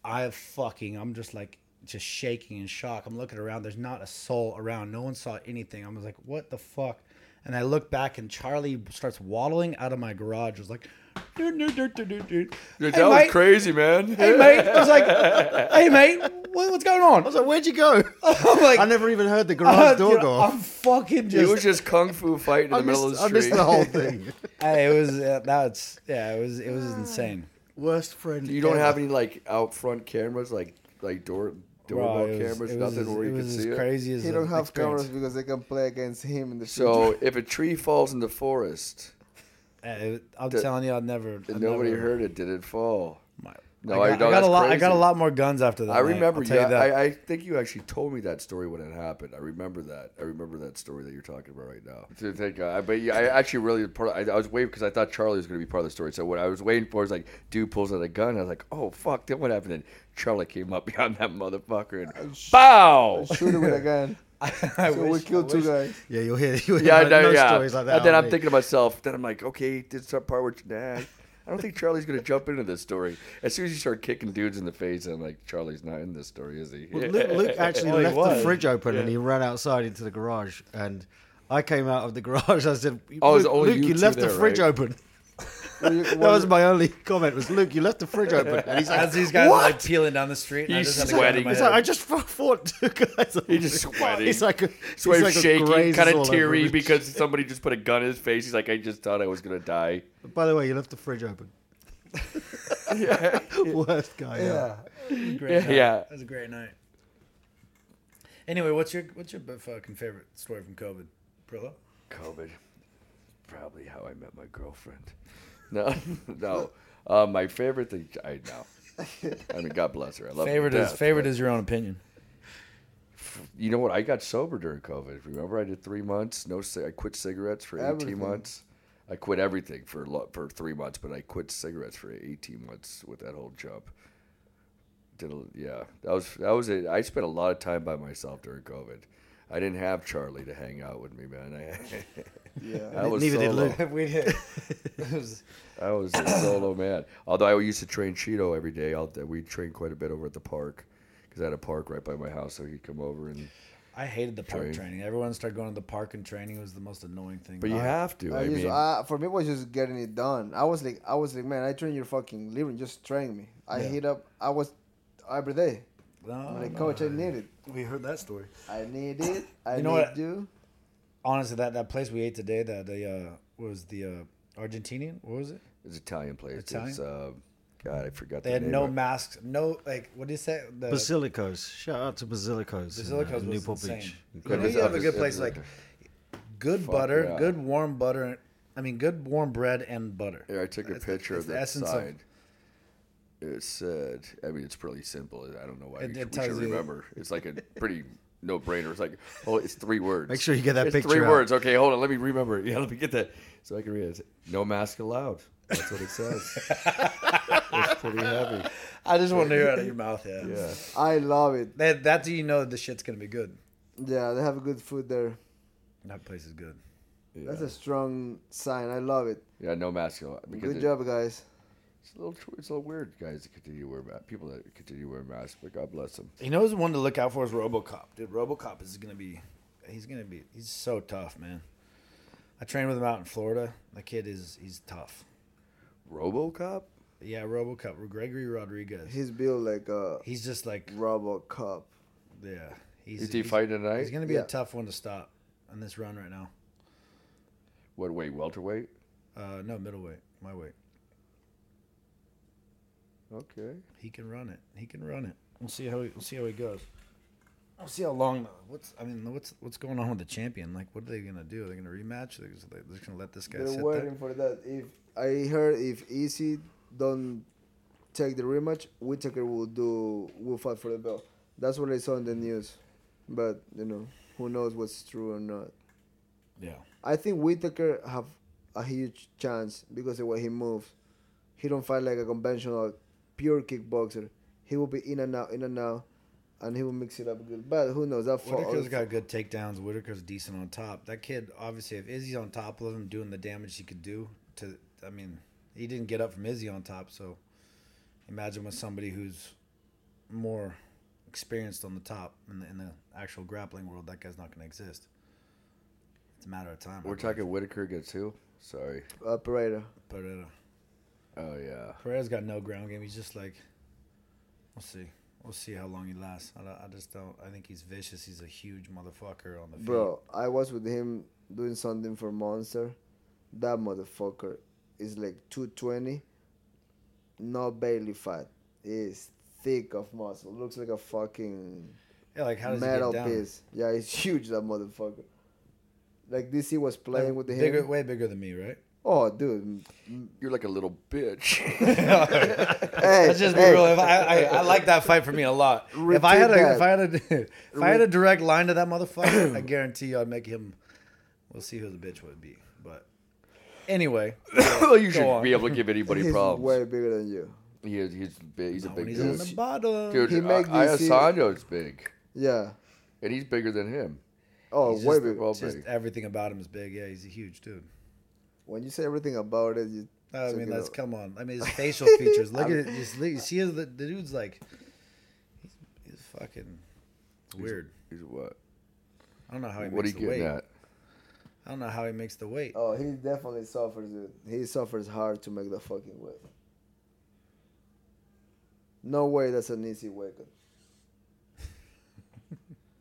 I fucking I'm just like just shaking in shock. I'm looking around. There's not a soul around. No one saw anything. I was like, what the fuck? And I look back and Charlie starts waddling out of my garage. I was like, "Dude, dude, dude, dude, dude, dude." Dude, Hey, that was mate. crazy, man. Hey mate, I was like, hey mate, what, what's going on? I was like, where'd you go? I'm like, I never even heard the garage door dude, go. I'm fucking He just. was just kung fu fighting in I the middle missed, of I the missed street. the whole thing. Hey, it was uh, that's yeah, it was it was insane. Worst friend. You don't ever. have any like out front cameras, like like door doorbell Bro, it was- cameras, nothing as- where you it can was as see it. crazy as He don't have experience. cameras because they can play against him in the future. So if a tree falls in the forest Uh, it- I'm That- telling you, I'd never. I'd nobody never- heard it, did it fall? My, No, I I, got, no, I got a lot. I got a lot more guns after that. I remember. I'll Yeah, you that. I, I think you actually told me that story when it happened. I remember that. I remember that story that you're talking about right now. To think, uh, but yeah, I actually really part. I, I was waiting because I thought Charlie was going to be part of the story. So what I was waiting for is like, dude pulls out a gun. I was like, oh fuck, then what happened? And Charlie came up behind that motherfucker and bow. Shoot him with a gun. I so we killed I two wish- guys. Yeah, you'll hear. You'll hear Yeah, no, no, no yeah. stories like that. and then I'm me. thinking to myself. Then I'm like, okay, this is part where dad. I don't think Charlie's gonna jump into this story. As soon as you start kicking dudes in the face, I'm like, Charlie's not in this story, is he? Well, Luke, Luke actually he left the fridge open and he ran outside into the garage. And I came out of the garage. I said, Oh, Luke, Luke, you you, two left the fridge right? open. What you- That was my only comment. Was Luke, you left the fridge open? And he's like, As these guys are like peeling down the street, and I He's just had a gun in sweating. He's like, I just fought, fought two guys. He's just sweating. He's like, a, So he's like shaking, kind of teary because somebody just put a gun in his face. He's like, I just thought I was gonna die. By the way, you left the fridge open. yeah. Worst guy. yeah. ever. Great Yeah, night. yeah. That was a great night. Anyway, what's your what's your fucking favorite story from COVID, Parillo? COVID, probably how I met my girlfriend. No, no. Uh, my favorite thing, I know. I mean, God bless her. I love her to Favorite is favorite but- is your own opinion. You know what? I got sober during COVID. Remember, I did three months. No, I quit cigarettes for eighteen Everything. months. I quit everything for for three months, but I quit cigarettes for eighteen months with that whole jump. Did a, yeah, that was that was it. I spent a lot of time by myself during COVID. I didn't have Charlie to hang out with me, man. I, Yeah. I was Neither did. Luke. we did. It was- I was a solo man. Although I used to train Chito every day. Out there, we trained quite a bit over at the park because I had a park right by my house, so he'd come over and. I hated the park Train. training. Everyone started going to the park and training. It was the most annoying thing. But you have to. I I, used, mean, I, for me, it was just getting it done. I was like, I was like, man, I train your fucking living, just train me. I Yeah. hit up, I was every day. No, I'm like, no. coach, I need it. We heard that story. I need it. I You know need what? you. Honestly, that, that place we ate today, that the uh, what was the uh, Argentinian? What was it? It's Italian place. Italian? It's, uh, God, I forgot. They the had name no of masks, no like what do you say? The Basilicos. Shout out to Basilicos. in, uh, Basilicos was Newport insane. Beach. You know, you have a good place like good Fuck butter, yeah. good warm butter. I mean, good warm bread and butter. Here, I took a It's- picture it's of the that essence of- It said, I mean, it's pretty simple. I don't know why It- you it we tells should you- remember. It's like a pretty no brainer. It's like, oh, it's three words. Make sure you get that it's picture three out. words. Okay, hold on. Let me remember. Yeah, let me get that so I can read it. No mask allowed. That's what it says. it's pretty heavy. I just want to hear it out of your mouth. Yeah, Yeah. I love it. That, that's how you know the shit's gonna be good. Yeah, they have good food there. That place is good. yeah. That's a strong sign. I love it. Yeah, no mask allowed. Good it- job, guys. It's a little, it's a little weird, guys, to continue to wear masks. People that continue to wear masks, but God bless them. You know, who's one to look out for is RoboCop. Dude, RoboCop is gonna be. He's gonna be. He's so tough, man. I trained with him out in Florida. The kid is. He's tough. RoboCop. Yeah, RoboCop. Gregory Rodrigues. He's built like a He's just like. RoboCop. Yeah. He's. Is he he's- fighting tonight? He's gonna be Yeah. a tough one to stop on this run right now. What weight? Welterweight. Uh, no, middleweight. My weight. Okay. He can run it. He can run it. We'll see how he, we'll see how he goes. We'll see how long. What's I mean, what's what's going on with the champion? Like, what are they gonna do? Are they gonna rematch? They're just, they're just gonna let this guy They're waiting there. for that. If I heard if Izzy don't take the rematch, Whittaker will do will fight for the belt. That's what I saw in the news. But you know, who knows what's true or not. Yeah. I think Whittaker have a huge chance because of the way he moves. He don't fight like a conventional pure kickboxer. He will be in and out, in and out, and he will mix it up good. But who knows? That fought- Whittaker's got good takedowns. Whittaker's decent on top. That kid, obviously, if Izzy's on top of him doing the damage he could do to, I mean, he didn't get up from Izzy on top. So imagine with somebody who's more experienced on the top in the, in the actual grappling world, that guy's not going to exist. It's a matter of time. We're talking Whittaker gets who? Sorry. uh, Pereira. Pereira. Oh yeah. Pereira's got no ground game. He's just like, we'll see. We'll see how long he lasts. I, I just don't. I think he's vicious. He's a huge motherfucker on the feet. Bro, I was with him doing something for Monster. That motherfucker is like 220. Not barely fat. He's thick of muscle. Looks like a fucking Yeah, like how does metal he get down? piece. Yeah, he's huge, that motherfucker. Like DC was playing Like, with him. bigger, way bigger than me, right? Oh, dude. You're like a little bitch. Hey, Let's just be hey, real. If I, I, I like that fight for me a lot. If I had a, if I had a, if I had a direct line to that motherfucker, I guarantee you I'd make him. We'll see who the bitch would be, but anyway, well, you Go should on. be able to give anybody he's problems. way bigger than you. He is, he's big. He's a when big he's dude. on the bottom, Dude, He he make uh, DC Adesanya's big, Yeah. and he's bigger than him. Oh, he's way just, bigger. well just big. everything about him is big. Yeah, he's a huge dude. When you say everything about it, you. I mean, it that's out. come on. I mean, his facial features. Look at it. Just look, you see the, the dude's like, he's, he's fucking. It's weird. He's what? I don't know how he What are makes you the weight. getting at? I don't know how he makes the weight. Oh, he definitely suffers it. He suffers hard to make the fucking weight. No way that's an easy weight cut.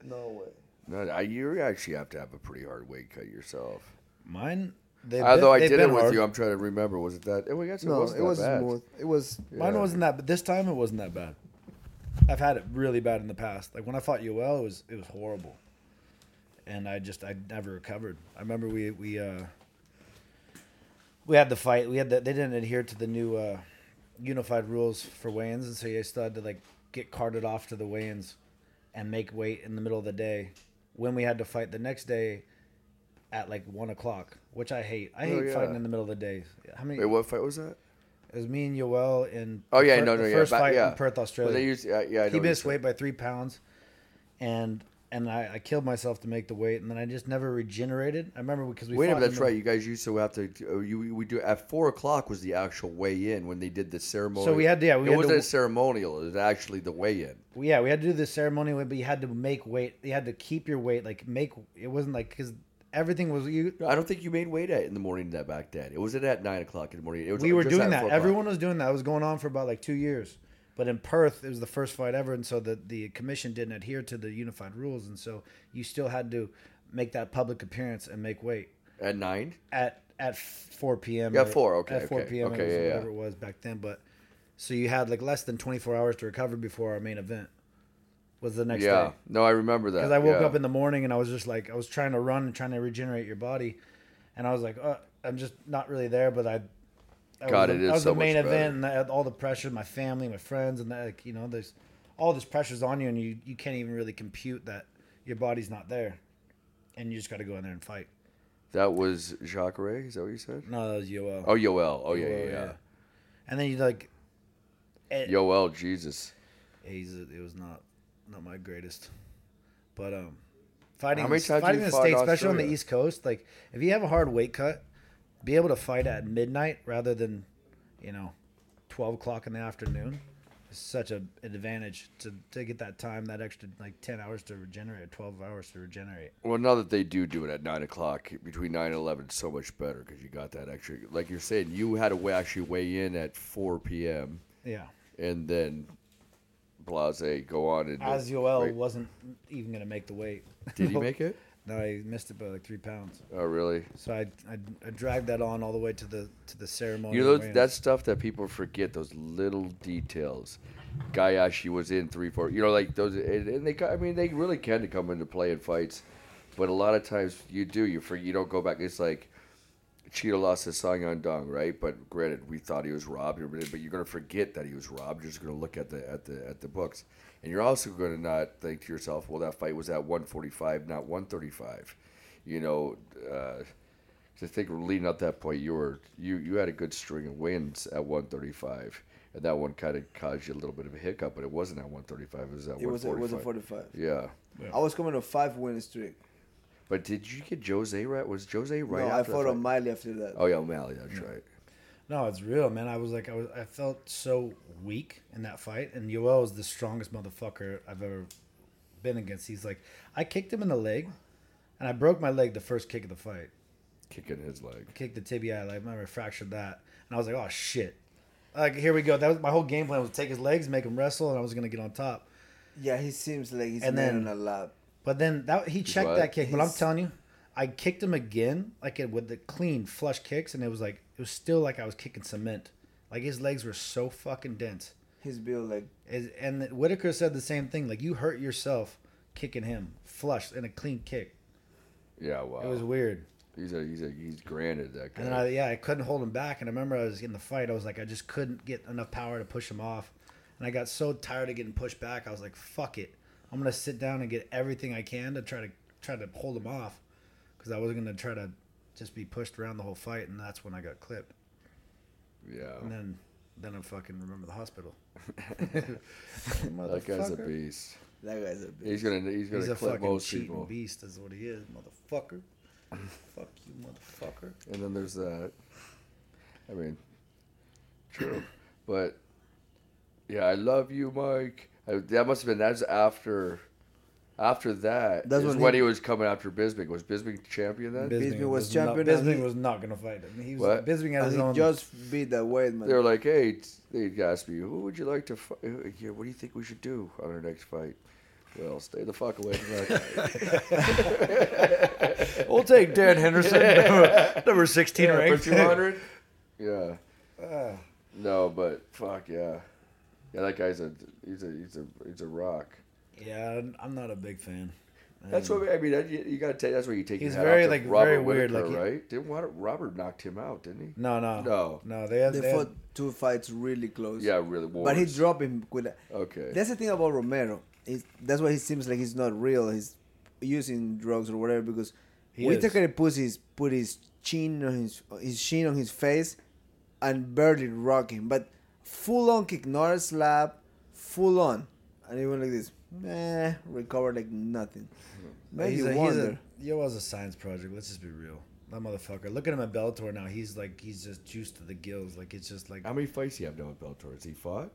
no way. No, I, you actually have to have a pretty hard weight cut yourself. Mine. They've Although been- I did it with hard. you, I'm trying to remember. Was it that? Oh, I guess it No, wasn't it was bad. smooth. It was. Mine wasn't that, but this time it wasn't that bad. I've had it really bad in the past. Like when I fought Yoel, it was it was horrible, and I just I never recovered. I remember we we uh we had the fight. We had the, they didn't adhere to the new uh unified rules for weigh-ins, and so you still had to like get carted off to the weigh-ins and make weight in the middle of the day. When we had to fight the next day at like one o'clock, which I hate. I Oh, hate yeah. fighting in the middle of the day. How many? Wait, what fight was that? It was me and Yoel in. Oh yeah, fir- no, no, the yeah, First fight yeah. in Perth, Australia. they used, yeah, yeah, he missed weight by three pounds, and and I, I killed myself to make the weight, and then I just never regenerated. I remember because we Wait a minute, that's the- right. You guys used to have to. Uh, you we do at four o'clock was the actual weigh in when they did the ceremony. So we had to- yeah, we it had wasn't to- a ceremonial. It was actually the weigh in. Yeah, we had to do the ceremony, but you had to make weight. You had to keep your weight, like make. It wasn't like because everything was you. I don't think you made weight at in the morning that back then. It wasn't at nine o'clock in the morning. It was We were doing that. Everyone was doing that. It was going on for about like two years. But in Perth, it was the first fight ever, and so the the commission didn't adhere to the unified rules, and so you still had to make that public appearance and make weight At nine? at at 4 p.m. Yeah, 4, okay, At 4 okay, p.m. okay, it was yeah, yeah. whatever it was back then. But so you had like less than 24 hours to recover before our main event was the next yeah. day. No, I remember that. Because I woke yeah. up in the morning and I was just like I was trying to run and trying to regenerate your body, and I was like, oh, I'm just not really there. But I, I God, was, it the- is I was so the main event and I had all the pressure, my family, my friends, and that, like you know, there's all this pressure's on you, and you you can't even really compute that your body's not there, and you just got to go in there and fight. That was Jacare, is that what you said? No, that was Yoel. Oh, Yoel. Oh, yeah, Yoel, yeah, yeah. And then you like, it, Yoel, Jesus. he's it was not not my greatest, but um, fighting How many times fighting in the states, especially on the East Coast, like if you have a hard weight cut, be able to fight at midnight rather than, you know, twelve o'clock in the afternoon, is such a, an advantage to to get that time, that extra like ten hours to regenerate, twelve hours to regenerate. Well, now that they do do it at 9 o'clock, between 9 and 11, it's so much better because you got that extra. Like you're saying, you had to actually weigh in at 4 p.m. Yeah, and then Blase go on and. as Yoel Right. wasn't even gonna make the weight. Did he make it? No, he missed it by like three pounds. Oh, really? So I, I, I dragged that on all the way to the to the ceremony. You know, that's stuff that people forget. Those little details. Actually was in three, four. You know, like those, and, and they. I mean, they really can come into play in fights, but a lot of times you do. You forget. You don't go back. It's like Chito lost to Song Yadong, right? But granted, we thought he was robbed, but you're gonna forget that he was robbed. You're just gonna look at the at the at the books, and you're also gonna not think to yourself, well, that fight was at 145, not 135. You know. Uh, to think leading up to that point, you were you you had a good string of wins at 135, and that one kind of caused you a little bit of a hiccup, but it wasn't at 135. It was at It was it 145. was a 45. Yeah, I was coming a five win streak. But did you get Jose right? Was Jose right? no, I fought that on fight? Miley after that. Oh yeah, O'Malley. That's right. No, it's real, man. I was like, I was, I felt so weak in that fight, and Yoel was the strongest motherfucker I've ever been against. He's like, I kicked him in the leg, and I broke my leg the first kick of the fight. Kicking his leg. Kicked the tibia, like, I remember I fractured that, and I was like, oh shit, like here we go. That was my whole game plan was take his legs, make him wrestle, and I was gonna get on top. Yeah, he seems like he's And man then- a lap. But then that he checked what? that kick. But I'm telling you, I kicked him again, like it with the clean flush kicks, and it was like it was still like I was kicking cement. Like his legs were so fucking dense. His built like Is- And Whittaker said the same thing. Like you hurt yourself kicking him flush in a clean kick. Yeah, wow. It was weird. he's a he's a he's granted that guy. And then I, yeah, I couldn't hold him back. And I remember I was in the fight. I was like, I just couldn't get enough power to push him off. And I got so tired of getting pushed back. I was like, fuck it. I'm gonna sit down and get everything I can to try to try to hold him off, because I wasn't gonna try to just be pushed around the whole fight. And that's when I got clipped. yeah, And then then I fucking remember the hospital. that guy's a beast. that guy's a beast. He's gonna he's gonna He's a clip fucking most cheating people. beast. Is what he is, motherfucker. Fuck you, motherfucker. And then there's that. I mean, true, but yeah, I love you, Mike. I, that must have been that's after. After that, That's is when when he- he was coming after Bisping. Was Bisping champion then? Bisping was not, champion and Bisping he- was not gonna fight him. He was What? Bisping had And his he own. just beat that weight. They were like, "Hey," they asked me, "Who would you like to fight? Yeah, what do you think we should do on our next fight?" Well, stay the fuck away from that guy. we'll take Dan Henderson, number, number sixteen yeah, for ranked. two hundred. Yeah. Ah. No, but fuck yeah, yeah. That guy's a he's a he's a he's a rock. Yeah, I'm- I'm not a big fan. That's what I mean. that- You, you gotta take. That's where you take. He's your hat very, off like, Robert very weird, Whittaker, like, he- right? Didn't Robert, Robert knocked him out? Didn't he? No, no, No. no. They had, they they had- fought two fights really close. Yeah, really. But he dropped him with a, Okay. That's the thing about Romero. Is that's why he seems like he's not real. He's using drugs or whatever because He Whittaker puts his put his chin on his his chin on his face and barely rock him, but full on kick, not a slap, full on, and he went like this. Meh, recovered like nothing. Maybe he's a, he's wonder. a Yoel's a science project. Let's just be real. That motherfucker. Look at him at Bellator now. He's like he's just juiced to the gills. Like it's just like How many fights do you have done with Bellator? Has he fought?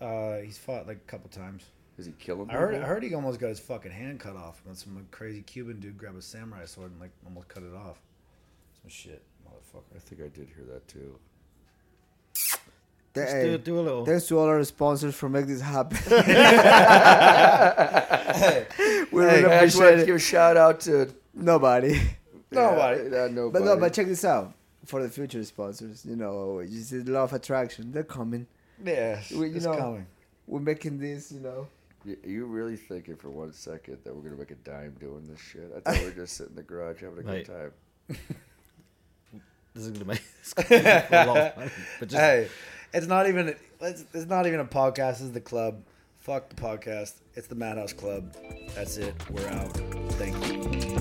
uh, he's fought like a couple times. Is he killing? I heard I heard he almost got his fucking hand cut off. And some crazy Cuban dude grabbed a samurai sword and like almost cut it off. Some shit, motherfucker. I think I did hear that too. Th- Just hey, do, do a little. Thanks to all our sponsors for making this happen. we Hey, really I just want appreciate to it. give a shout out to Nobody. Nobody. Yeah, nobody. But no, but check this out. For the future sponsors, you know, you see the law of attraction. They're coming. Yes, We- you it's know- coming. We're making this, you know. Y- you really thinking for one second that we're gonna make a dime doing this shit? I thought we were just sitting in the garage having a Mate. good time. This is gonna make this gonna make a lot of money. But just Hey, it's not even it's, it's not even a podcast. It's the club. Fuck the podcast. It's the Madhouse Club. That's it. We're out. Thank you.